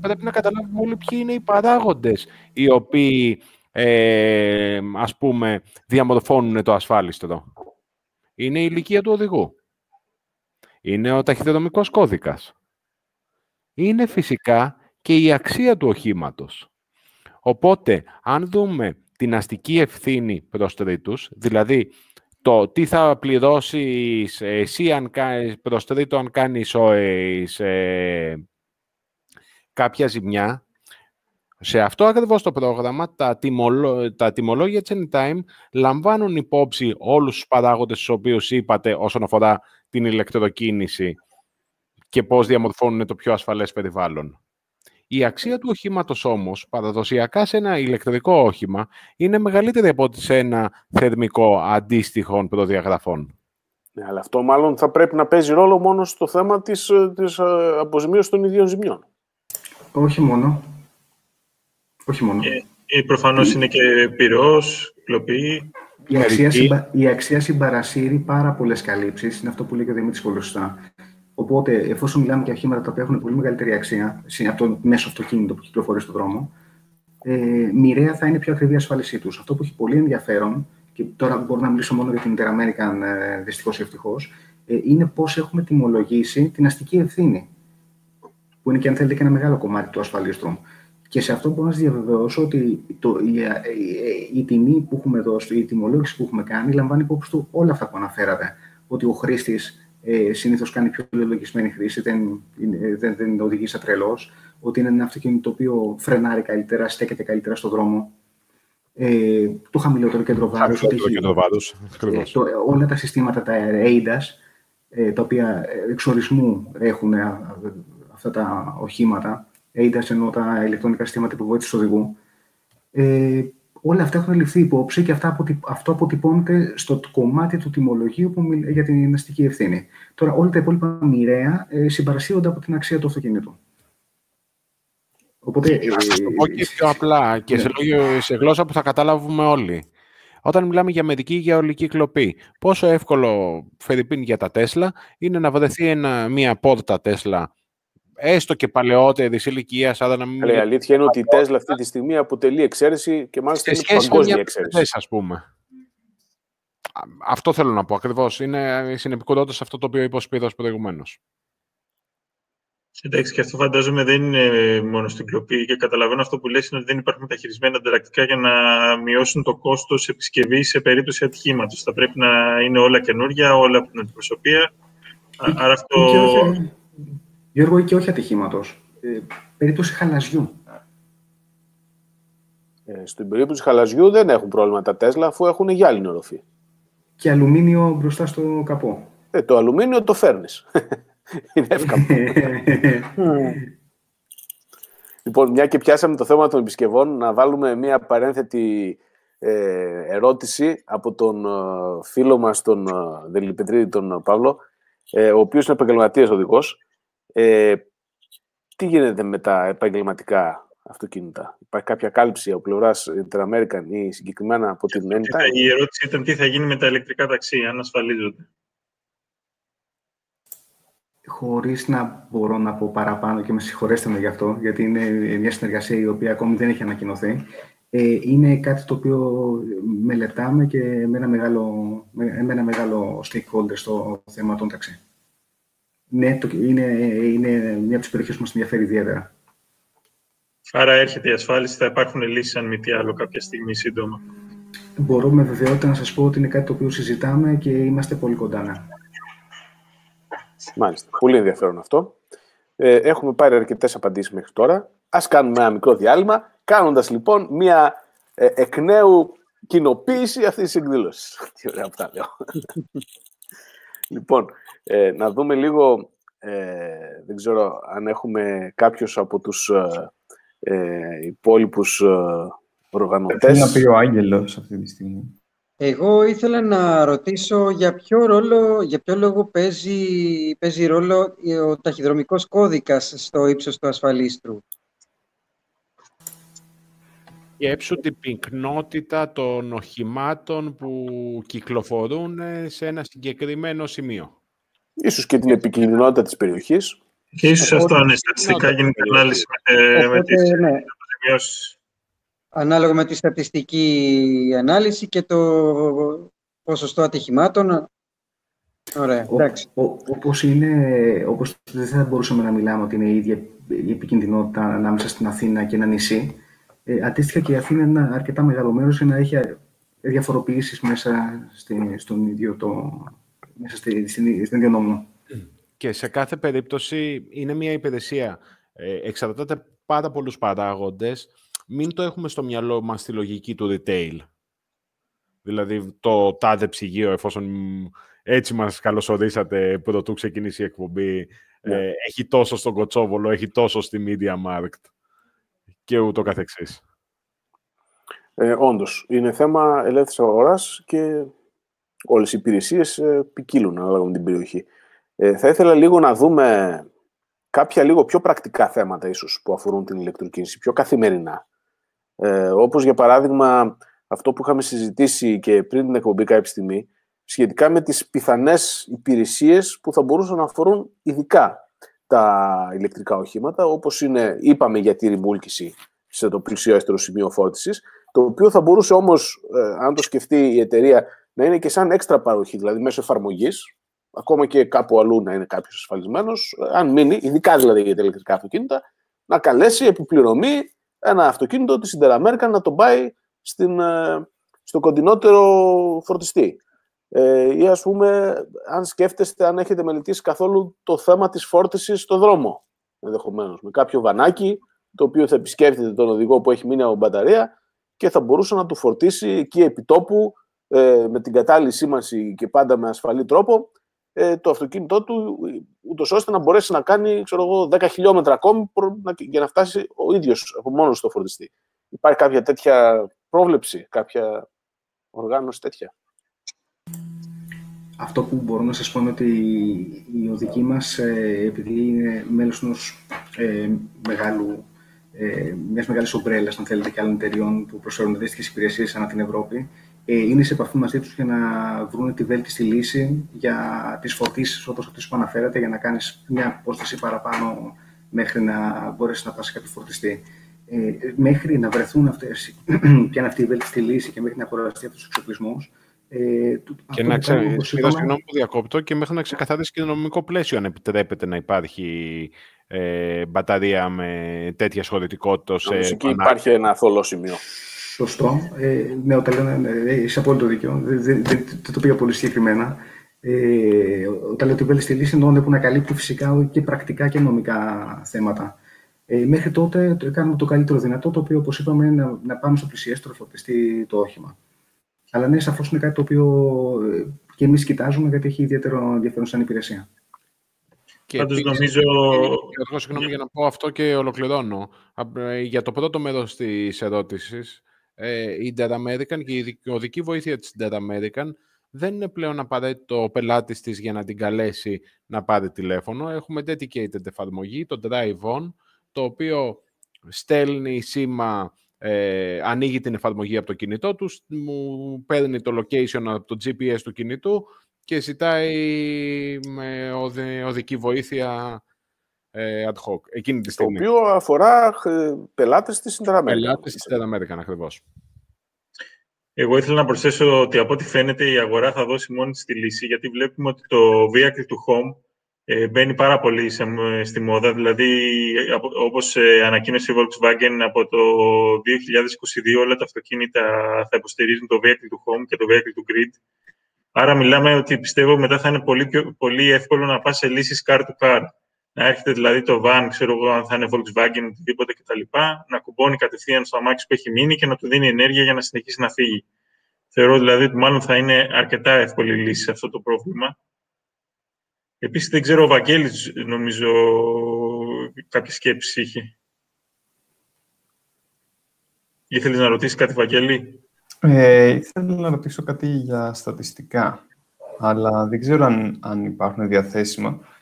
πρέπει να καταλάβουμε όλοι ποιοι είναι οι παράγοντες οι οποίοι ε, ας πούμε, διαμορφώνουν το ασφάλιστρο. Είναι η ηλικία του οδηγού. Είναι ο ταχυδρομικός κώδικας. Είναι φυσικά και η αξία του οχήματος. Οπότε, αν δούμε την αστική ευθύνη προς τρίτους, δηλαδή το τι θα πληρώσεις εσύ αν κάνεις, προς τρίτο αν κάνεις ε, κάποια ζημιά, σε αυτό ακριβώς το πρόγραμμα, τα, τιμολο... τα τιμολόγια της Anytime λαμβάνουν υπόψη όλους τους παράγοντες τους οποίους είπατε όσον αφορά την ηλεκτροκίνηση και πώς διαμορφώνουν το πιο ασφαλές περιβάλλον. Η αξία του οχήματος όμως, παραδοσιακά σε ένα ηλεκτρικό όχημα, είναι μεγαλύτερη από ότι σε ένα θερμικό αντίστοιχων προδιαγραφών. Ναι, αλλά αυτό μάλλον θα πρέπει να παίζει ρόλο μόνο στο θέμα της, ε, της ε, αποζημίωσης των ιδίων ζημιών. Όχι μόνο. Όχι μόνο. Ε, ε, προφανώς είναι και πυρός, κλοπή. Η αξία, συμπα... η αξία συμπαρασύρει πάρα πολλές καλύψεις. Είναι αυτό που λέει και ο Δημήτρης πολύ Οπότε, εφόσον μιλάμε για οχήματα τα οποία έχουν πολύ μεγαλύτερη αξία από το μέσο αυτοκίνητο που κυκλοφορεί στον δρόμο, ε, μοιραία θα είναι πιο ακριβή η ασφάλισή τους. Αυτό που έχει πολύ ενδιαφέρον, και τώρα μπορώ να μιλήσω μόνο για την Interamerican, ε, δυστυχώς ή ευτυχώς, ε, είναι πώς έχουμε τιμολογήσει την αστική ευθύνη. Που είναι και αν θέλετε και ένα μεγάλο κομμάτι του ασφαλίστρου. Και σε αυτό μπορώ να σας διαβεβαιώσω ότι το, η, η, η, τιμή που έχουμε δώσει, η τιμολόγηση που έχουμε κάνει, λαμβάνει υπόψη του όλα αυτά που αναφέρατε. Ότι ο χρήστης ε, συνήθως κάνει πιο λογισμένη χρήση, δεν, δεν, δεν οδηγεί σε τρελός, ότι είναι ένα αυτοκίνητο το οποίο φρενάρει καλύτερα, στέκεται καλύτερα στον δρόμο, ε, το χαμηλότερο κέντρο βάρους. Το κέντρο βάρους, ε, το, όλα τα συστήματα, τα ADAS, ε, τα οποία εξορισμού έχουν αυτά τα οχήματα, ADAS ενώ τα ηλεκτρονικά συστήματα υποβοήθησης οδηγού, ε, όλα αυτά έχουν ληφθεί υπόψη και αυτά, αυτό αποτυπώνεται στο κομμάτι του τιμολογίου που για την αστική ευθύνη. Τώρα, όλα τα υπόλοιπα μοιραία ε, συμπαρασύρονται από την αξία του αυτοκινήτου. Οπότε, ε, το πω και πιο απλά και σε, ναι. λόγιο, σε γλώσσα που θα καταλάβουμε όλοι. Όταν μιλάμε για μερική γεωλική κλοπή, πόσο εύκολο, Φερρυπίν, για τα Τέσλα είναι να βρεθεί μια πόρτα Τέσλα έστω και παλαιότερη ηλικία, σαν να μην. η αλήθεια είναι ότι η Τέσλα αυτή τη στιγμή αποτελεί εξαίρεση και μάλιστα είναι παγκόσμια εξαίρεση. Ας πούμε. Αυτό θέλω να πω ακριβώς. Είναι συνεπικότητα σε αυτό το οποίο είπε ο Σπύρος προηγουμένως. Εντάξει, και αυτό φαντάζομαι δεν είναι μόνο στην κλοπή και καταλαβαίνω αυτό που λες είναι ότι δεν υπάρχουν μεταχειρισμένα ανταλλακτικά για να μειώσουν το κόστος επισκευής σε περίπτωση ατυχήματος. Θα πρέπει να είναι όλα καινούργια, όλα από την αντιπροσωπεία. Άρα αυτό... Γιώργο, και όχι ατυχήματος. Ε, περίπτωση χαλαζιού. Ε, στην περίπτωση χαλαζιού δεν έχουν πρόβλημα τα Τέσλα, αφού έχουν γυάλινη οροφή. Και αλουμίνιο μπροστά στο καπό. Ε, το αλουμίνιο το φέρνεις. Είναι εύκολο. λοιπόν, μια και πιάσαμε το θέμα των επισκευών, να βάλουμε μια παρένθετη ε, ερώτηση από τον ε, φίλο μας, τον Δελιπετρίδη, τον Παύλο, ο οποίος είναι επαγγελματίας οδηγός ε, τι γίνεται με τα επαγγελματικά αυτοκίνητα; Υπάρχει κάποια κάλυψη από πλευράς Interamerican ή συγκεκριμένα από την ΕΝΤΑ. Η ερώτηση ήταν τι θα γίνει με τα ηλεκτρικά ταξί, αν ασφαλίζονται. Χωρίς να μπορώ να πω παραπάνω και με συγχωρέστε με γι' αυτό, γιατί είναι μια συνεργασία η οποία ακόμη δεν έχει ανακοινωθεί. Ε, είναι κάτι το οποίο μελετάμε και με ένα μεγάλο, με ένα μεγάλο stakeholder στο θέμα των ταξί. Ναι, το, είναι, είναι μια από τις περιοχές που μας ενδιαφέρει ιδιαίτερα. Άρα έρχεται η ασφάλιση, θα υπάρχουν λύσεις αν μη τι άλλο κάποια στιγμή σύντομα. Μπορώ με βεβαιότητα να σας πω ότι είναι κάτι το οποίο συζητάμε και είμαστε πολύ κοντά. Ναι. Μάλιστα. Πολύ ενδιαφέρον αυτό. Ε, έχουμε πάρει αρκετές απαντήσεις μέχρι τώρα. Α κάνουμε ένα μικρό διάλειμμα, κάνοντας λοιπόν μια ε, εκ νέου κοινοποίηση αυτής της εκδήλωσης. Τι ωραία που τα λέω. λοιπόν, ε, να δούμε λίγο, ε, δεν ξέρω αν έχουμε κάποιος από τους ε, ε υπόλοιπους ε, οργανωτές. Τι να πει ο Άγγελος αυτή τη στιγμή; Εγώ ήθελα να ρωτήσω για ποιο, ρόλο, για ποιο λόγο παίζει, παίζει ρόλο ο ταχυδρομικός κώδικας στο ύψος του ασφαλίστρου; Σκέψου την πυκνότητα των οχημάτων που κυκλοφορούν σε ένα συγκεκριμένο σημείο ίσως και την επικίνδυνοτητα της περιοχής. Και ίσως αυτό αν στατιστικά γίνεται ανάλυση με, με τις ναι. Ανάλογα με τη στατιστική ανάλυση και το ποσοστό ατυχημάτων. Ωραία, εντάξει. όπως είναι, όπως δεν θα μπορούσαμε να μιλάμε ότι είναι η ίδια η επικίνδυνοτητα ανάμεσα στην Αθήνα και ένα νησί, ε, αντίστοιχα και η Αθήνα είναι ένα αρκετά μεγάλο μέρος για να έχει διαφοροποιήσεις μέσα στη, στον ίδιο το, μέσα στη, στην, στην ίδια Και σε κάθε περίπτωση είναι μια υπηρεσία. Ε, εξαρτάται πάρα πολλούς παράγοντες. Μην το έχουμε στο μυαλό μας στη λογική του retail. Δηλαδή το τάδε ψυγείο, εφόσον έτσι μας καλωσορίσατε πρωτού ξεκινήσει η εκπομπή, ναι. ε, έχει τόσο στον Κοτσόβολο, έχει τόσο στη Media Markt και ούτω καθεξής. Ε, όντως, είναι θέμα ελεύθερης αγοράς και όλες οι υπηρεσίες ε, ποικίλουν ανάλογα με την περιοχή. Ε, θα ήθελα λίγο να δούμε κάποια λίγο πιο πρακτικά θέματα ίσως που αφορούν την ηλεκτροκίνηση, πιο καθημερινά. Ε, όπως για παράδειγμα αυτό που είχαμε συζητήσει και πριν την εκπομπή κάποια στιγμή, σχετικά με τις πιθανές υπηρεσίες που θα μπορούσαν να αφορούν ειδικά τα ηλεκτρικά οχήματα, όπως είναι, είπαμε για τη ρημούλκηση σε το πλησιέστερο σημείο φόρτισης, το οποίο θα μπορούσε όμως, ε, αν το σκεφτεί η εταιρεία, να είναι και σαν έξτρα παροχή, δηλαδή μέσω εφαρμογής, ακόμα και κάπου αλλού να είναι κάποιος ασφαλισμένος, αν μείνει, ειδικά δηλαδή για τα ηλεκτρικά αυτοκίνητα, να καλέσει επιπληρωμή ένα αυτοκίνητο της Interamerican να τον πάει στην, ε, στο κοντινότερο φορτιστή. Ε, ή ας πούμε, αν σκέφτεστε, αν έχετε μελετήσει καθόλου το θέμα της φόρτισης στο δρόμο, ενδεχομένως, με κάποιο βανάκι, το οποίο θα επισκέφτεται τον οδηγό που έχει μείνει από μπαταρία και θα μπορούσε να του φορτίσει εκεί επί τόπου, ε, με την κατάλληλη σήμανση και πάντα με ασφαλή τρόπο, ε, το αυτοκίνητό του, ούτως ώστε να μπορέσει να κάνει ξέρω εγώ, 10 χιλιόμετρα ακόμη για να φτάσει ο ίδιος από μόνος στο φορτιστή. Υπάρχει κάποια τέτοια πρόβλεψη, κάποια οργάνωση τέτοια; Αυτό που μπορώ να σας πω είναι ότι η οδική μας, ε, επειδή είναι μέλος ενός ε, μεγάλου, ε, μιας μεγάλης ομπρέλας, αν θέλετε, και άλλων εταιριών που προσφέρουν αντίστοιχες υπηρεσίες ανά την Ευρώπη, ε, είναι σε επαφή μαζί τους για να βρουν τη βέλτιστη λύση για τις φωτίσεις όπως αυτές που αναφέρατε, για να κάνεις μια απόσταση παραπάνω μέχρι να μπορέσεις να πας σε κάποιο φορτιστή. Ε, μέχρι να βρεθούν αυτές, και αν αυτή η βέλτιστη λύση και μέχρι να αγοραστεί αυτούς τους εξοπλισμούς, ε, και να ξέρει, συγγνώμη που διακόπτω, και μέχρι να ξεκαθαρίσει και το νομικό πλαίσιο αν επιτρέπεται να υπάρχει ε, μπαταρία με τέτοια σχολητικότητα. Σε εκεί υπάρχει ένα θολό σημείο. Σωστό. Ε, ναι, όταν λέω, ναι, ναι, είσαι απόλυτο δίκιο. Δεν, το πήγα πολύ συγκεκριμένα. Ε, όταν λέω ότι η λύση εννοώ που να καλύπτει φυσικά και πρακτικά και νομικά θέματα. Ε, μέχρι τότε το κάνουμε το καλύτερο δυνατό, το οποίο, όπως είπαμε, είναι να, να πάμε στο πλησιέστερο φορτιστή το όχημα. Αλλά ναι, σαφώς είναι κάτι το οποίο ε, και εμείς κοιτάζουμε, γιατί έχει ιδιαίτερο ενδιαφέρον σαν υπηρεσία. Και Πάντως νομίζω... Εγώ συγγνώμη για να πω αυτό και ολοκληρώνω. Ε, για το πρώτο μέρος της ερώτησης, ε, η Dead American και η οδική βοήθεια της Dead American δεν είναι πλέον απαραίτητο ο πελάτης της για να την καλέσει να πάρει τηλέφωνο. Έχουμε dedicated εφαρμογή, το Drive On, το οποίο στέλνει σήμα, ε, ανοίγει την εφαρμογή από το κινητό τους, μου παίρνει το location από το GPS του κινητού και ζητάει με οδική βοήθεια ε, ad hoc, εκείνη τη στιγμή. Το οποίο αφορά ε, πελάτες της Interamerican. Πελάτες της Interamerican, ακριβώς. Εγώ ήθελα να προσθέσω ότι από ό,τι φαίνεται η αγορά θα δώσει μόνη της τη λύση, γιατί βλέπουμε ότι το vehicle to home ε, μπαίνει πάρα πολύ σε, στη μόδα. Δηλαδή, όπως ε, ανακοίνωσε η Volkswagen από το 2022, όλα τα αυτοκίνητα θα υποστηρίζουν το vehicle to home και το vehicle to grid. Άρα μιλάμε ότι πιστεύω μετά θα είναι πολύ, πολύ εύκολο να πας σε λύσεις car to car να έρχεται δηλαδή το van, ξέρω εγώ, αν θα είναι Volkswagen, οτιδήποτε κτλ., να κουμπώνει κατευθείαν στο αμάξι που έχει μείνει και να του δίνει ενέργεια για να συνεχίσει να φύγει. Θεωρώ δηλαδή ότι μάλλον θα είναι αρκετά εύκολη λύση σε αυτό το πρόβλημα. Επίσης, δεν ξέρω, ο Βαγγέλης, νομίζω, κάποια σκέψη είχε. Ήθελες να ρωτήσεις κάτι, Βαγγέλη; Ε, ήθελα να ρωτήσω κάτι για στατιστικά, αλλά δεν ξέρω αν, αν υπάρχουν διαθέσιμα.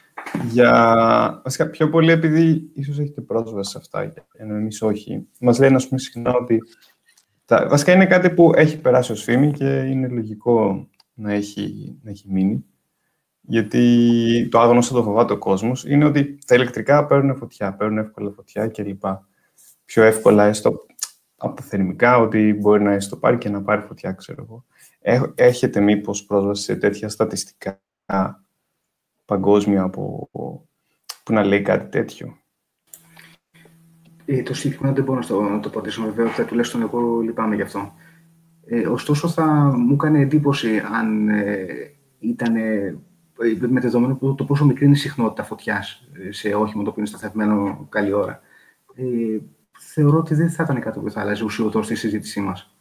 Για... Βασικά, πιο πολύ επειδή ίσως έχετε πρόσβαση σε αυτά, ενώ εμείς όχι. Μας λένε, ας πούμε, συχνά ότι... Τα... Βασικά, είναι κάτι που έχει περάσει ως φήμη και είναι λογικό να έχει, να έχει μείνει. Γιατί το άγνωστο το φοβάται ο κόσμος είναι ότι τα ηλεκτρικά παίρνουν φωτιά, παίρνουν εύκολα φωτιά κλπ. Πιο εύκολα έστω από τα θερμικά, ότι μπορεί να έστω πάρει και να πάρει φωτιά, ξέρω εγώ. Έχετε μήπως πρόσβαση σε τέτοια στατιστικά παγκόσμια που, που να λέει κάτι τέτοιο. Ε, το συγκεκριμένο δεν μπορώ να το, να το απαντήσω βέβαια, θα τουλάχιστον εγώ λυπάμαι γι' αυτό. Ε, ωστόσο, θα μου κάνει εντύπωση αν ε, ήταν ε, με δεδομένο που το πόσο μικρή είναι η συχνότητα φωτιάς ε, σε όχημα το οποίο είναι σταθευμένο καλή ώρα. Ε, θεωρώ ότι δεν θα ήταν κάτι που θα άλλαζε ουσιοδός στη συζήτησή μας.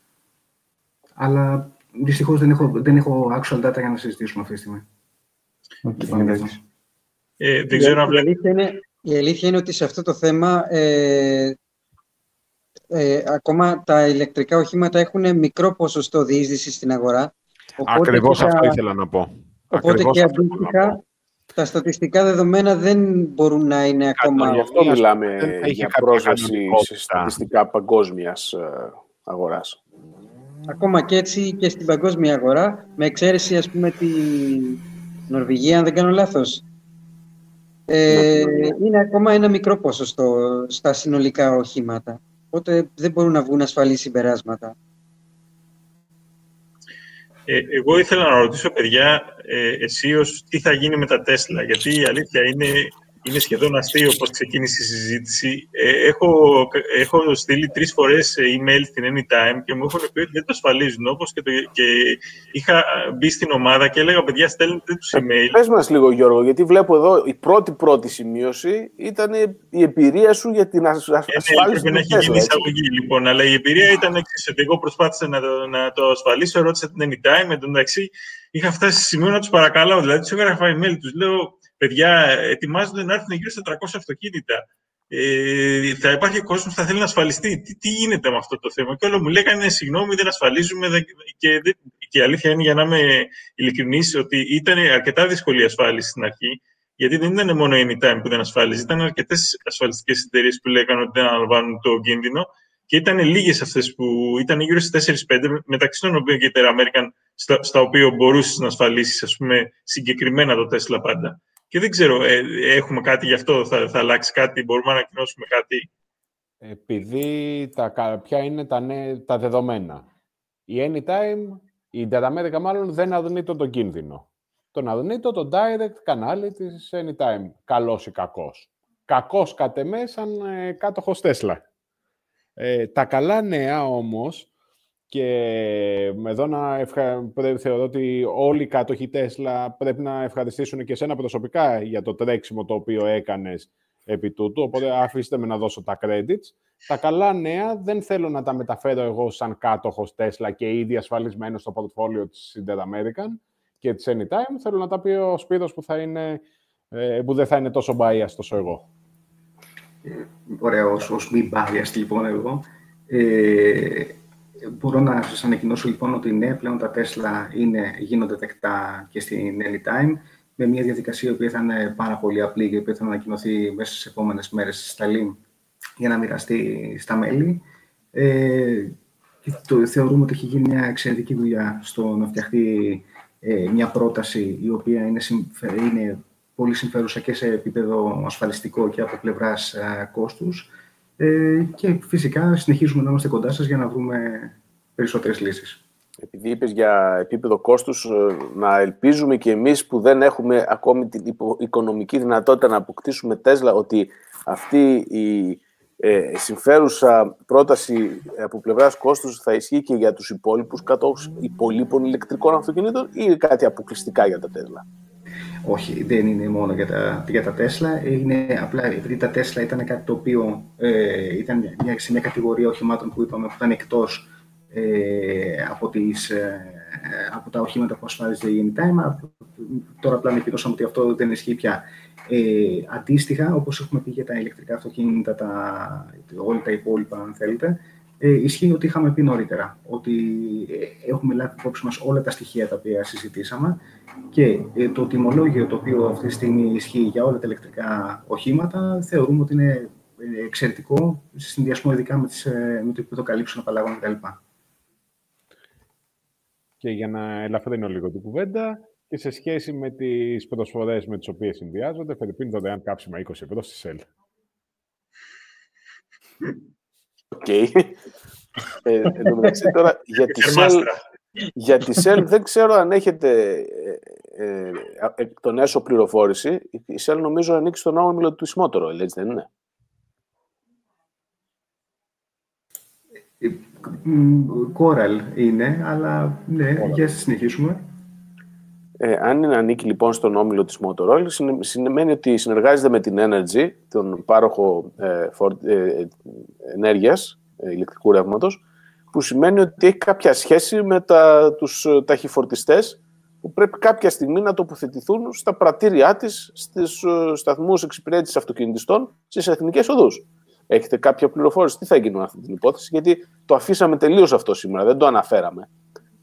Αλλά δυστυχώς δεν έχω, δεν έχω actual data για να συζητήσουμε αυτή τη στιγμή. Ε, δεν ξέρω η, αλήθεια είναι, η αλήθεια είναι ότι σε αυτό το θέμα ε, ε, ακόμα τα ηλεκτρικά οχήματα έχουν μικρό ποσοστό διείσδυση στην αγορά. Ακριβώς αυτό ήθελα να πω. Οπότε και αντίστοιχα τα στατιστικά δεδομένα δεν μπορούν να είναι ακόμα... Γι' αυτό μιλάμε για πρόσβαση σε στατιστικά παγκόσμιας ε, αγοράς. Ακόμα και έτσι και στην παγκόσμια αγορά, με εξαίρεση ας πούμε τη, Νορβηγία, αν δεν κάνω λάθος. Ε, είναι ακόμα ένα μικρό ποσοστό στα συνολικά οχήματα. Οπότε δεν μπορούν να βγουν ασφαλή συμπεράσματα. Ε, εγώ ήθελα να ρωτήσω, παιδιά, ε, τι θα γίνει με τα Τέσλα. Γιατί η αλήθεια είναι είναι σχεδόν αστείο πώς ξεκίνησε η συζήτηση. Ε, έχω, έχω στείλει τρεις φορές email στην Anytime και μου έχουν πει ότι δεν το ασφαλίζουν, όπως και, το, και είχα μπει στην ομάδα και έλεγα, παιδιά, στέλνετε τους email. Πες μας λίγο, Γιώργο, γιατί βλέπω εδώ η πρώτη πρώτη σημείωση ήταν η εμπειρία σου για την ασφάλιση ε, ναι, πρέπει να έχει γίνει εισαγωγή, λοιπόν, αλλά η εμπειρία ήταν εξής, ότι εγώ προσπάθησα να το, να το ασφαλίσω, ρώτησα την Anytime, εντωμεταξύ είχα φτάσει σε σημείο να τους παρακαλάω, δηλαδή τους έγραφα email, τους λέω, παιδιά, ετοιμάζονται να έρθουν γύρω στα 300 αυτοκίνητα. Ε, θα υπάρχει κόσμος που θα θέλει να ασφαλιστεί. Τι, τι γίνεται με αυτό το θέμα; Και όλο μου λέγανε συγγνώμη, δεν ασφαλίζουμε. Δεν, και, και η αλήθεια είναι, για να είμαι ειλικρινής, ότι ήταν αρκετά δύσκολη η ασφάλιση στην αρχή. Γιατί δεν ήταν μόνο η Anytime που δεν ασφάλιζε, ήταν αρκετές ασφαλιστικές εταιρείες που λέγανε ότι δεν αναλαμβάνουν το κίνδυνο. Και ήταν λίγες αυτές που ήταν γύρω στις 4-5, μεταξύ των οποίων και η Terra American, στα, στα οποία μπορούσες να ασφαλίσεις, συγκεκριμένα το Tesla πάντα. Και δεν ξέρω, ε, έχουμε κάτι γι' αυτό, θα, θα αλλάξει κάτι, μπορούμε να ανακοινώσουμε κάτι; Επειδή τα, ποια είναι τα, τα δεδομένα. Η Anytime, η Data μάλλον δεν αδνείται τον κίνδυνο. Τον αδνείται το direct κανάλι της Anytime, καλός ή κακός. Κακός κατ' εμέ σαν ε, κάτοχος Tesla. Ε, τα καλά νέα όμως και εδώ να ευχα... θεωρώ ότι όλοι οι κάτοχοι Τέσλα πρέπει να ευχαριστήσουν και εσένα προσωπικά για το τρέξιμο το οποίο έκανες επί τούτου, οπότε αφήστε με να δώσω τα credits. Τα καλά νέα δεν θέλω να τα μεταφέρω εγώ σαν κάτοχος Τέσλα και ήδη ασφαλισμένος στο πορτφόλιο της Inter American και της Anytime. Θέλω να τα πει ο Σπύρος που, θα είναι, ε, που δεν θα είναι τόσο biased όσο εγώ. Ε, ωραία, ως, μη biased λοιπόν εγώ. Ε, Μπορώ να σας ανακοινώσω λοιπόν ότι ναι, πλέον τα Tesla είναι, γίνονται δεκτά και στην Anytime με μια διαδικασία που θα είναι πάρα πολύ απλή και που θα ανακοινωθεί μέσα στις επόμενες μέρες στη Link για να μοιραστεί στα μέλη. Ε, και το, θεωρούμε ότι έχει γίνει μια εξαιρετική δουλειά στο να φτιαχτεί ε, μια πρόταση η οποία είναι, είναι πολύ συμφέρουσα και σε επίπεδο ασφαλιστικό και από πλευράς ε, κόστους ε, και φυσικά συνεχίζουμε να είμαστε κοντά σας για να βρούμε περισσότερες λύσεις. Επειδή είπες για επίπεδο κόστους, ε, να ελπίζουμε και εμείς που δεν έχουμε ακόμη την οικονομική δυνατότητα να αποκτήσουμε Τέσλα, ότι αυτή η ε, συμφέρουσα πρόταση από πλευράς κόστους θα ισχύει και για τους υπόλοιπους κατόχους υπολείπων ηλεκτρικών αυτοκινήτων ή κάτι αποκλειστικά για τα Τέσλα. Όχι, δεν είναι μόνο για τα, για τα Tesla. Είναι απλά επειδή τα Tesla ήταν κάτι το οποίο ε, ήταν μια, σε μια κατηγορία οχημάτων που είπαμε που ήταν εκτός ε, από, τις, ε, από τα οχήματα που ασφάλιζε η Anytime. Τώρα απλά ανακοινώσαμε ότι αυτό δεν ισχύει πια. Ε, αντίστοιχα, όπως έχουμε πει για τα ηλεκτρικά αυτοκίνητα, τα, όλα τα υπόλοιπα, αν θέλετε, ε, ισχύει ότι είχαμε πει νωρίτερα, ότι ε, έχουμε λάβει υπόψη μας όλα τα στοιχεία τα οποία συζητήσαμε και ε, το τιμολόγιο το οποίο αυτή τη στιγμή ισχύει για όλα τα ηλεκτρικά οχήματα θεωρούμε ότι είναι ε, εξαιρετικό σε συνδυασμό ειδικά με, τις, με το επίπεδο καλύψεων απαλλαγών κτλ. Και για να ελαφρύνω λίγο την κουβέντα, και σε σχέση με τις προσφορές με τις οποίες συνδυάζονται, Φερρυπίν δωρεάν κάψιμα 20 ευρώ στη ΣΕΛ. Οκ. Ε, εν τω μεταξύ τώρα, για τη ΣΕΛ, για τη ΣΕΛ δεν ξέρω αν έχετε ε, ε, εκ των έσω πληροφόρηση. Η ΣΕΛ νομίζω ανήκει στον όμιλο του Ισμότορο, έτσι δεν είναι; Κόραλ είναι, αλλά ναι, για να συνεχίσουμε. Ε, αν είναι ανήκει λοιπόν στον όμιλο της Motorola, σημαίνει ότι συνεργάζεται με την Energy, τον πάροχο ε, ε, ενέργειας, ε, ηλεκτρικού ρεύματος, που σημαίνει ότι έχει κάποια σχέση με τα, τους ε, ταχυφορτιστές που πρέπει κάποια στιγμή να τοποθετηθούν στα πρατήριά της, στις σταθμούς εξυπηρέτησης αυτοκινητιστών, στις εθνικές οδούς. Έχετε κάποια πληροφόρηση, τι θα γίνει με αυτή την υπόθεση, γιατί το αφήσαμε τελείως αυτό σήμερα, δεν το αναφέραμε.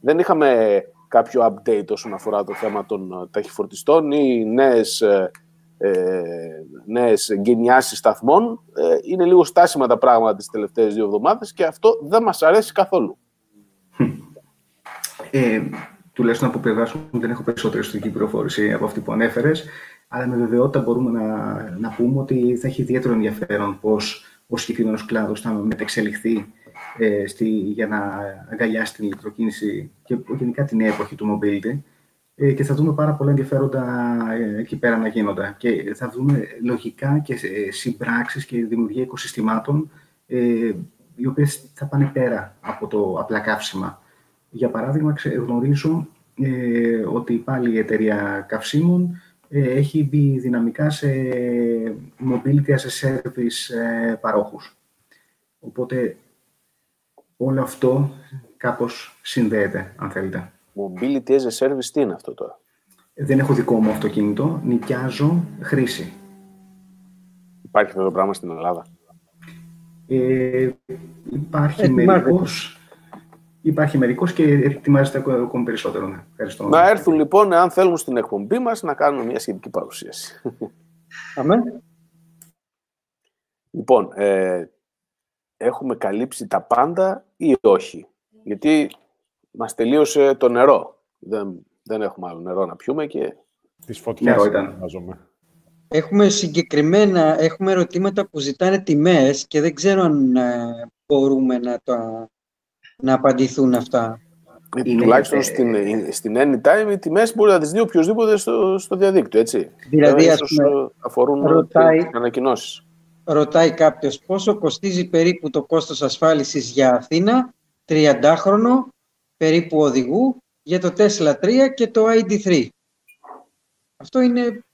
Δεν είχαμε κάποιο update όσον αφορά το θέμα των ε, ταχυφορτιστών ή νέες, ε, ε νέες γενιάσεις σταθμών. Ε, είναι λίγο στάσιμα τα πράγματα τις τελευταίες δύο εβδομάδες και αυτό δεν μας αρέσει καθόλου. Ε, τουλάχιστον από πλευράς δεν έχω περισσότερη ιστορική πληροφόρηση από αυτή που ανέφερες, αλλά με βεβαιότητα μπορούμε να, να πούμε ότι θα έχει ιδιαίτερο ενδιαφέρον πώς ο συγκεκριμένος κλάδος θα μετεξελιχθεί ε, στη, για να αγκαλιάσει την ηλεκτροκίνηση και γενικά την νέα εποχή του mobility. ε, και θα δούμε πάρα πολλά ενδιαφέροντα ε, εκεί πέρα να γίνονται. Και θα δούμε λογικά και ε, συμπράξεις και δημιουργία οικοσυστημάτων ε, οι οποίες θα πάνε πέρα από το απλά καύσιμα. Για παράδειγμα, γνωρίζω ε, ότι πάλι η εταιρεία καυσίμων ε, έχει μπει δυναμικά σε mobility as a service ε, παρόχους. Οπότε όλο αυτό κάπως συνδέεται, αν θέλετε. Mobility as a service, τι είναι αυτό τώρα; Δεν έχω δικό μου αυτοκίνητο, νοικιάζω χρήση. Υπάρχει αυτό το πράγμα στην Ελλάδα; Ε, υπάρχει μερικός, υπάρχει μερικός και ετοιμάζεται ακόμη περισσότερο. Ναι. Ευχαριστώ. Να έρθουν λοιπόν, αν θέλουν στην εκπομπή μας, να κάνουμε μια σχετική παρουσίαση. Αμέ. Λοιπόν, ε, έχουμε καλύψει τα πάντα ή όχι. Γιατί μας τελείωσε το νερό. Δεν, δεν έχουμε άλλο νερό να πιούμε και... Τις φωτιές ήταν. Έχουμε συγκεκριμένα, έχουμε ερωτήματα που ζητάνε τιμές και δεν ξέρω αν ε, μπορούμε να, το, να απαντηθούν αυτά. Είναι, Τουλάχιστον ε, στην, στην Anytime οι τιμές μπορεί να τις δει οποιοδήποτε στο, στο διαδίκτυο, έτσι. Δηλαδή, ας πούμε, αφορούν ρωτάει, τις ανακοινώσεις. Ρωτάει κάποιος πόσο κοστίζει περίπου το κόστος ασφάλισης για Αθήνα, 30χρονο, περίπου οδηγού, για το Tesla 3 και το ID3. Αυτό είναι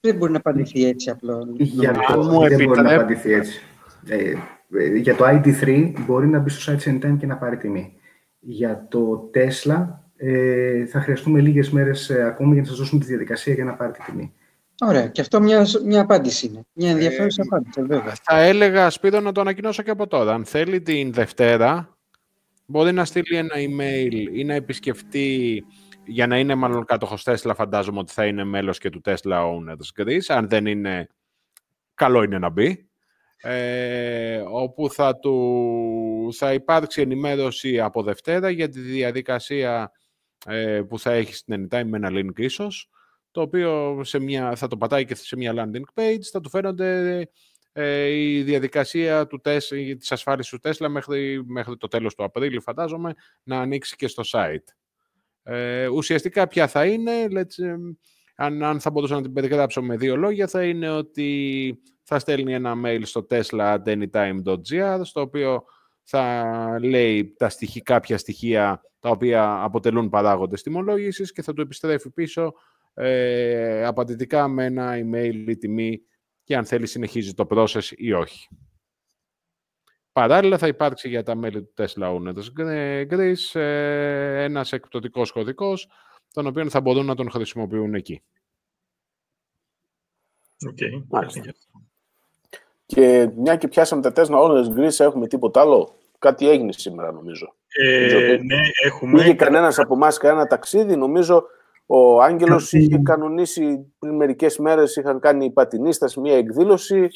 δεν μπορεί να απαντηθεί έτσι απλό. Για το, μου δεν μπορεί να απαντηθεί έτσι. Ε, ε, για το ID3 μπορεί να μπει στο site Anytime και να πάρει τιμή. Για το Tesla ε, θα χρειαστούμε λίγες μέρες ε, ακόμη για να σας δώσουμε τη διαδικασία για να πάρει τη τιμή. Ωραία. Και αυτό μια, μια απάντηση είναι. Μια ενδιαφέρουσα ε, απάντηση, βέβαια. Θα έλεγα, Σπίδο, να το ανακοινώσω και από τώρα. Αν θέλει την Δευτέρα, μπορεί να στείλει ένα email ή να επισκεφτεί για να είναι μάλλον κάτοχο Tesla, φαντάζομαι ότι θα είναι μέλος και του Tesla Owners Greece. Αν δεν είναι, καλό είναι να μπει. Ε, όπου θα, του, θα υπάρξει ενημέρωση από Δευτέρα για τη διαδικασία ε, που θα έχει στην Anytime με ένα link ίσως, το οποίο σε μια, θα το πατάει και σε μια landing page, θα του φαίνονται ε, η διαδικασία του τεσ, της ασφάλισης του Tesla μέχρι, μέχρι το τέλος του Απρίλη, φαντάζομαι, να ανοίξει και στο site. Ε, ουσιαστικά ποια θα είναι, let's, αν, αν θα μπορούσα να την περιγράψω με δύο λόγια, θα είναι ότι θα στέλνει ένα mail στο tesla.anytime.gr, στο οποίο θα λέει τα στοιχεία, κάποια στοιχεία τα οποία αποτελούν παράγοντες τιμολόγησης και θα του επιστρέφει πίσω ε, απαντητικά με ένα email ή τιμή και αν θέλει συνεχίζει το process ή όχι. Παράλληλα θα υπάρξει για τα μέλη του Tesla Owners Greece ε, ένας εκπτωτικός κωδικός, τον οποίο θα μπορούν να τον χρησιμοποιούν εκεί. Okay. Και μια και πιάσαμε τα Tesla Owners Greece, έχουμε τίποτα άλλο; Κάτι έγινε σήμερα, νομίζω. Ε, ναι, έχουμε. Είχε κανένας από εμάς κανένα ταξίδι. Νομίζω ο Άγγελος είχε κανονίσει πριν μερικές μέρες, είχαν κάνει οι πατινίστες μια εκδήλωση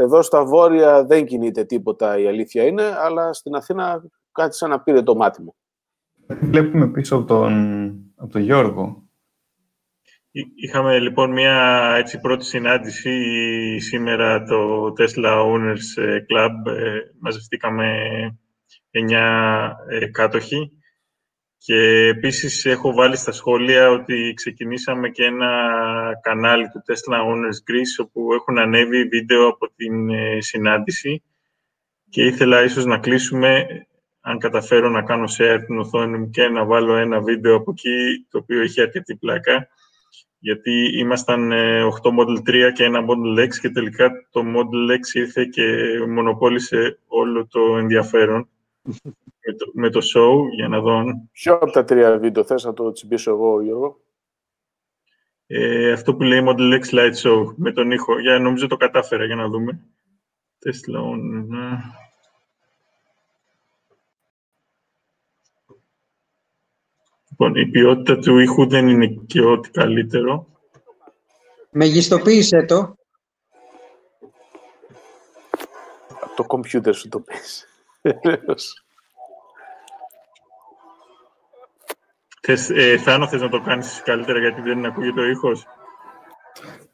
εδώ στα βόρεια δεν κινείται τίποτα, η αλήθεια είναι, αλλά στην Αθήνα κάτι σαν να πήρε το μάτι μου. Βλέπουμε πίσω από τον, από τον Γιώργο. Είχαμε λοιπόν μια έτσι, πρώτη συνάντηση σήμερα το Tesla Owners ε, Club. Ε, μαζευτήκαμε 9 ε, κάτοχοι και επίσης έχω βάλει στα σχόλια ότι ξεκινήσαμε και ένα κανάλι του Tesla Owners Greece όπου έχουν ανέβει βίντεο από την ε, συνάντηση. Και ήθελα ίσως να κλείσουμε αν καταφέρω να κάνω share την οθόνη μου και να βάλω ένα βίντεο από εκεί το οποίο έχει αρκετή πλάκα. Γιατί ήμασταν 8 ε, Model 3 και ένα Model X και τελικά το Model X ήρθε και μονοπόλησε όλο το ενδιαφέρον με το, με το show για να δω. Ποιο από τα τρία βίντεο θες να το τσιμπήσω εγώ, Γιώργο; Ε, αυτό που λέει Model X Light Show με τον ήχο. Για, νομίζω το κατάφερα για να δούμε. Tesla on. Ναι. Λοιπόν, η ποιότητα του ήχου δεν είναι και ό,τι καλύτερο. Μεγιστοποίησε το. Από το κομπιούτερ σου το πες. Θες, ε, Θάνο, θες να το κάνεις καλύτερα γιατί δεν ακούγεται ο ήχος;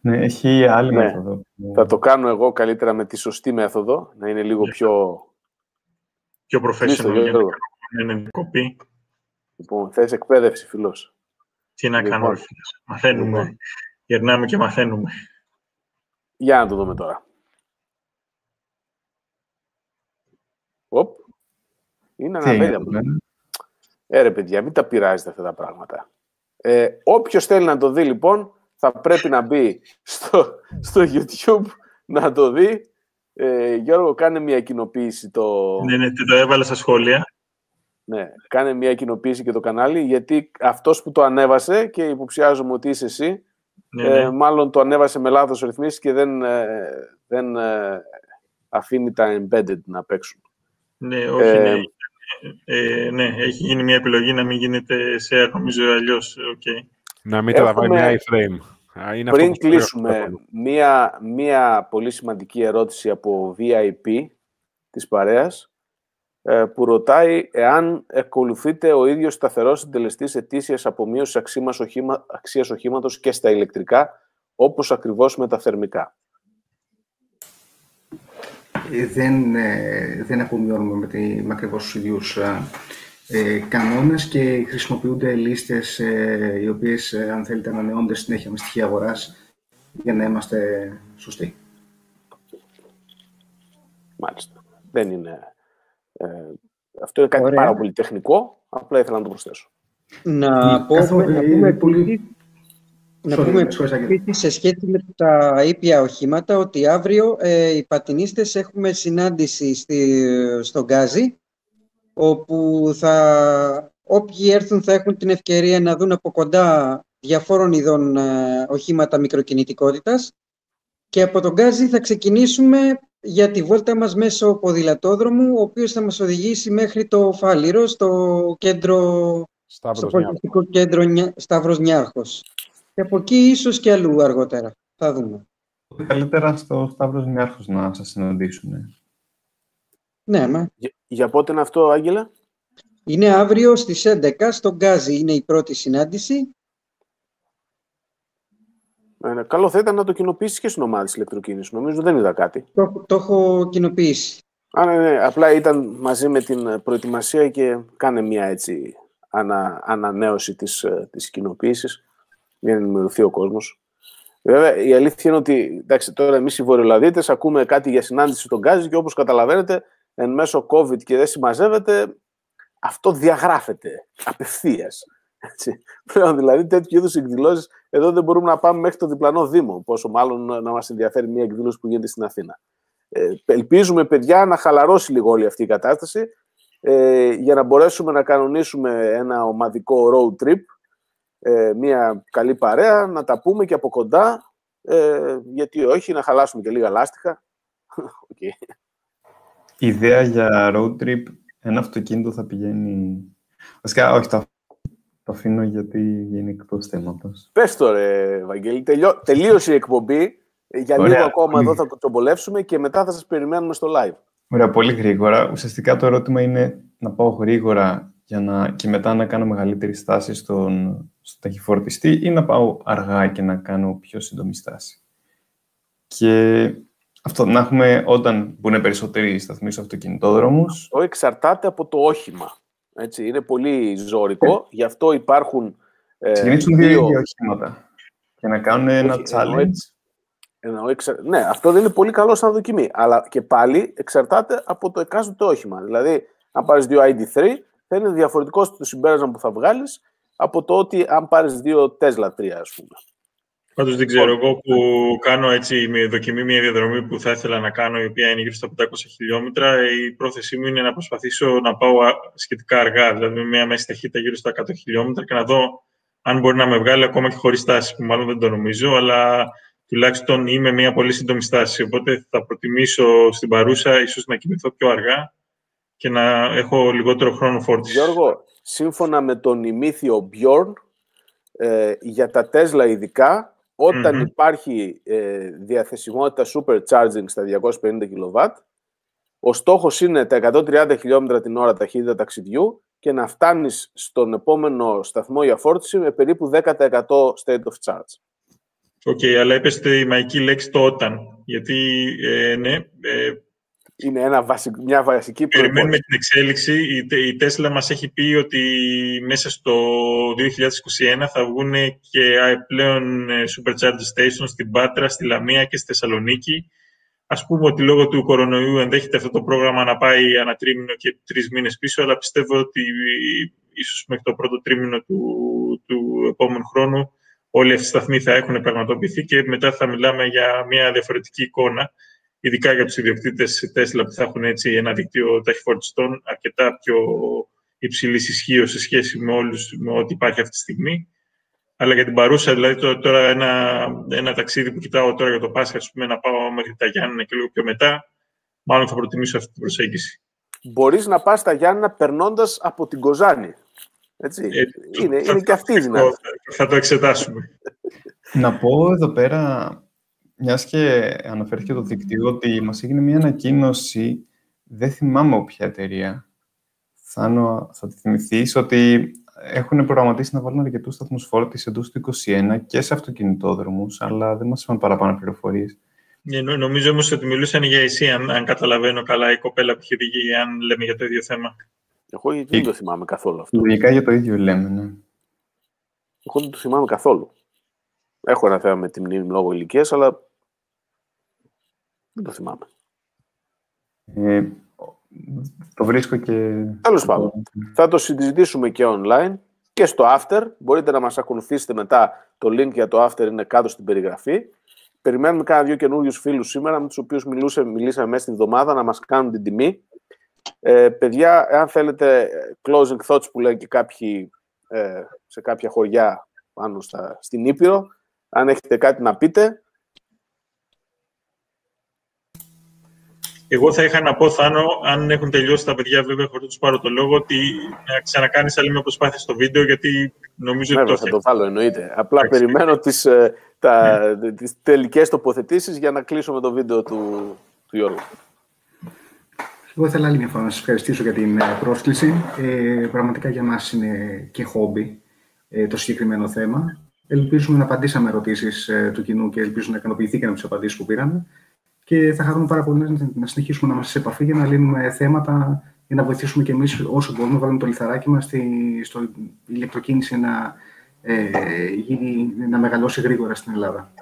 Ναι, έχει άλλη ναι. μέθοδο. Θα το κάνω εγώ καλύτερα με τη σωστή μέθοδο, να είναι λίγο πιο... Πιο professional, για να είναι κοπή. Λοιπόν, θες εκπαίδευση, φιλός. Τι να κάνω, λοιπόν. Μαθαίνουμε. Λοιπόν. Γερνάμε και μαθαίνουμε. Για να το δούμε τώρα. Οπ. Είναι αναβέλεια. Ε, ρε παιδιά, μην τα πειράζετε αυτά τα πράγματα. Ε, όποιος θέλει να το δει, λοιπόν, θα πρέπει να μπει στο, στο YouTube να το δει. Ε, Γιώργο, κάνε μια κοινοποίηση το... Ναι, ναι, το έβαλα στα σχόλια. Ναι, κάνε μια κοινοποίηση και το κανάλι, γιατί αυτός που το ανέβασε και υποψιάζομαι ότι είσαι εσύ, ναι, ναι. Ε, μάλλον το ανέβασε με λάθος ρυθμίσεις και δεν, ε, δεν ε, αφήνει τα embedded να παίξουν. Ναι, όχι, ναι. Ε, ναι, έχει γίνει μια επιλογή να μην γίνεται share, νομίζω αλλιώς. Okay. Να μην τα βάλει μια iframe. Είναι Πριν κλείσουμε, μία, μία πολύ σημαντική ερώτηση από VIP της παρέας ε, που ρωτάει εάν ακολουθείται ο ίδιος σταθερός συντελεστής ετήσιας απομείωσης αξίας οχήματος και στα ηλεκτρικά, όπως ακριβώς με τα θερμικά. Ε, δεν, ε, δεν απομειώνουμε με, τη, με ακριβώς τους ίδιους ε, κανόνες και χρησιμοποιούνται λίστες ε, οι οποίες, ε, αν θέλετε, ανανεώνται συνέχεια με στοιχεία αγοράς για να είμαστε σωστοί. Μάλιστα. Δεν είναι... Ε, αυτό είναι κάτι πάρα πολύ τεχνικό, απλά ήθελα να το προσθέσω. Να, πω, να πούμε πολύ... Να πούμε σε σχέση με τα ήπια οχήματα ότι αύριο ε, οι πατινίστες έχουμε συνάντηση στη, στο Γκάζι όπου θα, όποιοι έρθουν θα έχουν την ευκαιρία να δουν από κοντά διαφόρων ειδών ε, οχήματα μικροκινητικότητας. Και από τον Γκάζι θα ξεκινήσουμε για τη βόλτα μας μέσω ποδηλατόδρομου, ο οποίος θα μας οδηγήσει μέχρι το Φάληρο, στο κέντρο, Σταύρος στο κέντρο Σταύρος Νιάρχος. Και από εκεί ίσως και αλλού αργότερα. Θα δούμε. Καλύτερα στο Σταύρος Νιάρχος να σας συναντήσουν. Ναι, μα. Για, πότε είναι αυτό, Άγγελα; Είναι αύριο στις 11 στο Γκάζι. Είναι η πρώτη συνάντηση. Ε, καλό θα ήταν να το κοινοποιήσεις και στην ομάδα τη ηλεκτροκίνησης. Νομίζω δεν είδα κάτι. Το, το έχω κοινοποιήσει. Α, ναι, ναι. Απλά ήταν μαζί με την προετοιμασία και κάνε μια έτσι ανα, ανανέωση της, ε, της κοινοποίησης για να ενημερωθεί ο κόσμος. Βέβαια, η αλήθεια είναι ότι εντάξει, τώρα εμείς οι Βορειολαδίτε ακούμε κάτι για συνάντηση στον Γκάζι και όπως καταλαβαίνετε, εν μέσω COVID και δεν συμμαζεύεται, αυτό διαγράφεται απευθείας. Πλέον δηλαδή τέτοιου είδους εκδηλώσεις εδώ δεν μπορούμε να πάμε μέχρι το διπλανό Δήμο. Πόσο μάλλον να μας ενδιαφέρει μια εκδήλωση που γίνεται στην Αθήνα. Ε, ελπίζουμε, παιδιά, να χαλαρώσει λίγο όλη αυτή η κατάσταση ε, για να μπορέσουμε να κανονίσουμε ένα ομαδικό road trip, ε, μια καλή παρέα, να τα πούμε και από κοντά, ε, γιατί όχι, να χαλάσουμε και λίγα λάστιχα. okay. Η ιδέα για road trip, ένα αυτοκίνητο θα πηγαίνει... Βασικά, όχι, το, το αφήνω γιατί είναι εκτός θέματος. Πες το ρε, Βαγγέλη. Τελειώ... Τελείωσε η εκπομπή. Για Ωραία. λίγο ακόμα εδώ θα το τσομπολεύσουμε και μετά θα σας περιμένουμε στο live. Ωραία, πολύ γρήγορα. Ουσιαστικά το ερώτημα είναι να πάω γρήγορα για να... και μετά να κάνω μεγαλύτερη στάση στον, στον ταχυφορτιστή ή να πάω αργά και να κάνω πιο σύντομη στάση. Και αυτό να έχουμε όταν μπουν περισσότεροι σταθμοί στους αυτοκινητόδρομους. Αυτό εξαρτάται από το όχημα. Έτσι, είναι πολύ ζώρικο, ε. γι' αυτό υπάρχουν. Ε, Ξεκινήσουν δύο ίδια οχήματα και να κάνουν ένα challenge. Εννοώ, εξα... Ναι, αυτό δεν είναι πολύ καλό σαν δοκιμή. Αλλά και πάλι εξαρτάται από το εκάστοτε όχημα. Δηλαδή, αν πάρεις δύο ID3, θα είναι διαφορετικό το συμπέρασμα που θα βγάλεις από το ότι αν πάρεις δύο Tesla 3, ας πούμε. Πάντως δεν ξέρω. Εγώ που κάνω έτσι με δοκιμή μια διαδρομή που θα ήθελα να κάνω, η οποία είναι γύρω στα 500 χιλιόμετρα, η πρόθεσή μου είναι να προσπαθήσω να πάω σχετικά αργά, δηλαδή με μια μέση ταχύτητα γύρω στα 100 χιλιόμετρα και να δω αν μπορεί να με βγάλει ακόμα και χωρίς στάση, που μάλλον δεν το νομίζω, αλλά τουλάχιστον είμαι μια πολύ σύντομη στάση. Οπότε θα προτιμήσω στην παρούσα ίσως να κοιμηθώ πιο αργά και να έχω λιγότερο χρόνο φόρτισης. Γιώργο, σύμφωνα με τον ημίθιο Bjorn, ε, για τα Tesla ειδικά, όταν υπάρχει ε, διαθεσιμότητα supercharging στα 250 kW, ο στόχος είναι τα 130 χιλιόμετρα την ώρα ταχύτητα ταξιδιού και να φτάνεις στον επόμενο σταθμό για φόρτιση με περίπου 10% state of charge. Okay, αλλά είπες τη μαγική λέξη το όταν. Γιατί, ε, ναι, ε, είναι ένα μια βασική Περιμένουμε την εξέλιξη. Η, Τέσλα μας έχει πει ότι μέσα στο 2021 θα βγουν και πλέον ε, supercharger stations στην Πάτρα, στη Λαμία και στη Θεσσαλονίκη. Ας πούμε ότι λόγω του κορονοϊού ενδέχεται αυτό το πρόγραμμα να πάει ένα τρίμηνο και τρεις μήνες πίσω, αλλά πιστεύω ότι ίσως μέχρι το πρώτο τρίμηνο του, του επόμενου χρόνου όλοι αυτοί οι σταθμοί θα έχουν πραγματοποιηθεί και μετά θα μιλάμε για μια διαφορετική εικόνα ειδικά για τους ιδιοκτήτες Tesla που θα έχουν έτσι ένα δίκτυο ταχυφορτιστών αρκετά πιο υψηλής ισχύως σε σχέση με, όλους, με ό,τι υπάρχει αυτή τη στιγμή. Αλλά για την παρούσα, δηλαδή τώρα ένα, ένα ταξίδι που κοιτάω τώρα για το Πάσχα, ας πούμε, να πάω μέχρι τα Γιάννενα και λίγο πιο μετά, μάλλον θα προτιμήσω αυτή την προσέγγιση. Μπορείς να πας στα Γιάννενα περνώντας από την Κοζάνη. Έτσι. Ε, είναι, θα, είναι και αυτή η δυνατότητα. Θα το εξετάσουμε. να πω εδώ πέρα μιας και αναφέρθηκε το δικτύο, ότι μας έγινε μια ανακοίνωση, δεν θυμάμαι ποια εταιρεία, θα, θα τη θυμηθείς, ότι έχουν προγραμματίσει να βάλουν αρκετούς σταθμούς φόρτιση εντός του 2021 και σε αυτοκινητόδρομους, αλλά δεν μας είπαν παραπάνω πληροφορίες. Ε, νομίζω όμως ότι μιλούσαν για εσύ, αν, αν καταλαβαίνω καλά, η κοπέλα που είχε δει, αν λέμε για το ίδιο θέμα. Εγώ δεν το θυμάμαι καθόλου αυτό. Λογικά για το ίδιο λέμε, ναι. Εγώ δεν το θυμάμαι καθόλου. Έχω ένα θέμα με τη μνήμη λόγω ηλικίας, αλλά δεν το θυμάμαι. Ε, το βρίσκω και... Τέλος πάντων. Θα το συζητήσουμε και online και στο After. Μπορείτε να μας ακολουθήσετε μετά. Το link για το After είναι κάτω στην περιγραφή. Περιμένουμε κάνα δύο καινούριους φίλους σήμερα, με τους οποίους μιλήσαμε μέσα στην εβδομάδα, να μας κάνουν την τιμή. Ε, παιδιά, αν θέλετε closing thoughts που λένε και κάποιοι ε, σε κάποια χωριά πάνω στα, στην Ήπειρο, αν έχετε κάτι να πείτε, Εγώ θα είχα να πω, Θάνο, αν έχουν τελειώσει τα παιδιά, βέβαια, χωρίς να τους πάρω το λόγο, ότι να ξανακάνεις άλλη μια προσπάθεια στο βίντεο, γιατί νομίζω ότι. το θα το βάλω, εννοείται. Απλά περιμένω τις ε, ναι. τις τελικές τοποθετήσεις για να κλείσω με το βίντεο του, του Γιώργου. Εγώ ήθελα άλλη μια φορά να σας ευχαριστήσω για την ε, πρόσκληση. Ε, πραγματικά για μας είναι και χόμπι ε, το συγκεκριμένο θέμα. Ελπίζουμε να απαντήσαμε ερωτήσεις ε, του κοινού και ελπίζω να ικανοποιηθήκαμε με τις απαντήσει που πήραμε και θα χαρούμε πάρα πολύ να συνεχίσουμε να είμαστε σε επαφή για να λύνουμε θέματα, για να βοηθήσουμε και εμείς όσο μπορούμε να βάλουμε το λιθαράκι μας στη στο ηλεκτροκίνηση να, ε, γίνει, να μεγαλώσει γρήγορα στην Ελλάδα.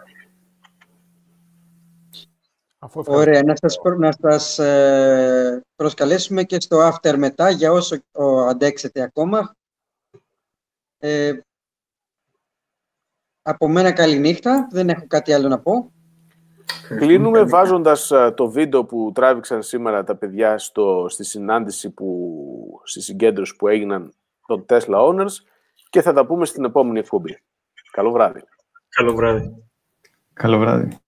Ωραία, να σας, να σας ε, προσκαλέσουμε και στο after μετά, για όσο ο, αντέξετε ακόμα. Ε, από μένα καλή νύχτα, δεν έχω κάτι άλλο να πω. Κλείνουμε βάζοντας το βίντεο που τράβηξαν σήμερα τα παιδιά στο, στη συνάντηση, που, στη συγκέντρωση που έγιναν των Tesla Owners και θα τα πούμε στην επόμενη εκπομπή. Καλό βράδυ. Καλό βράδυ. Καλό βράδυ.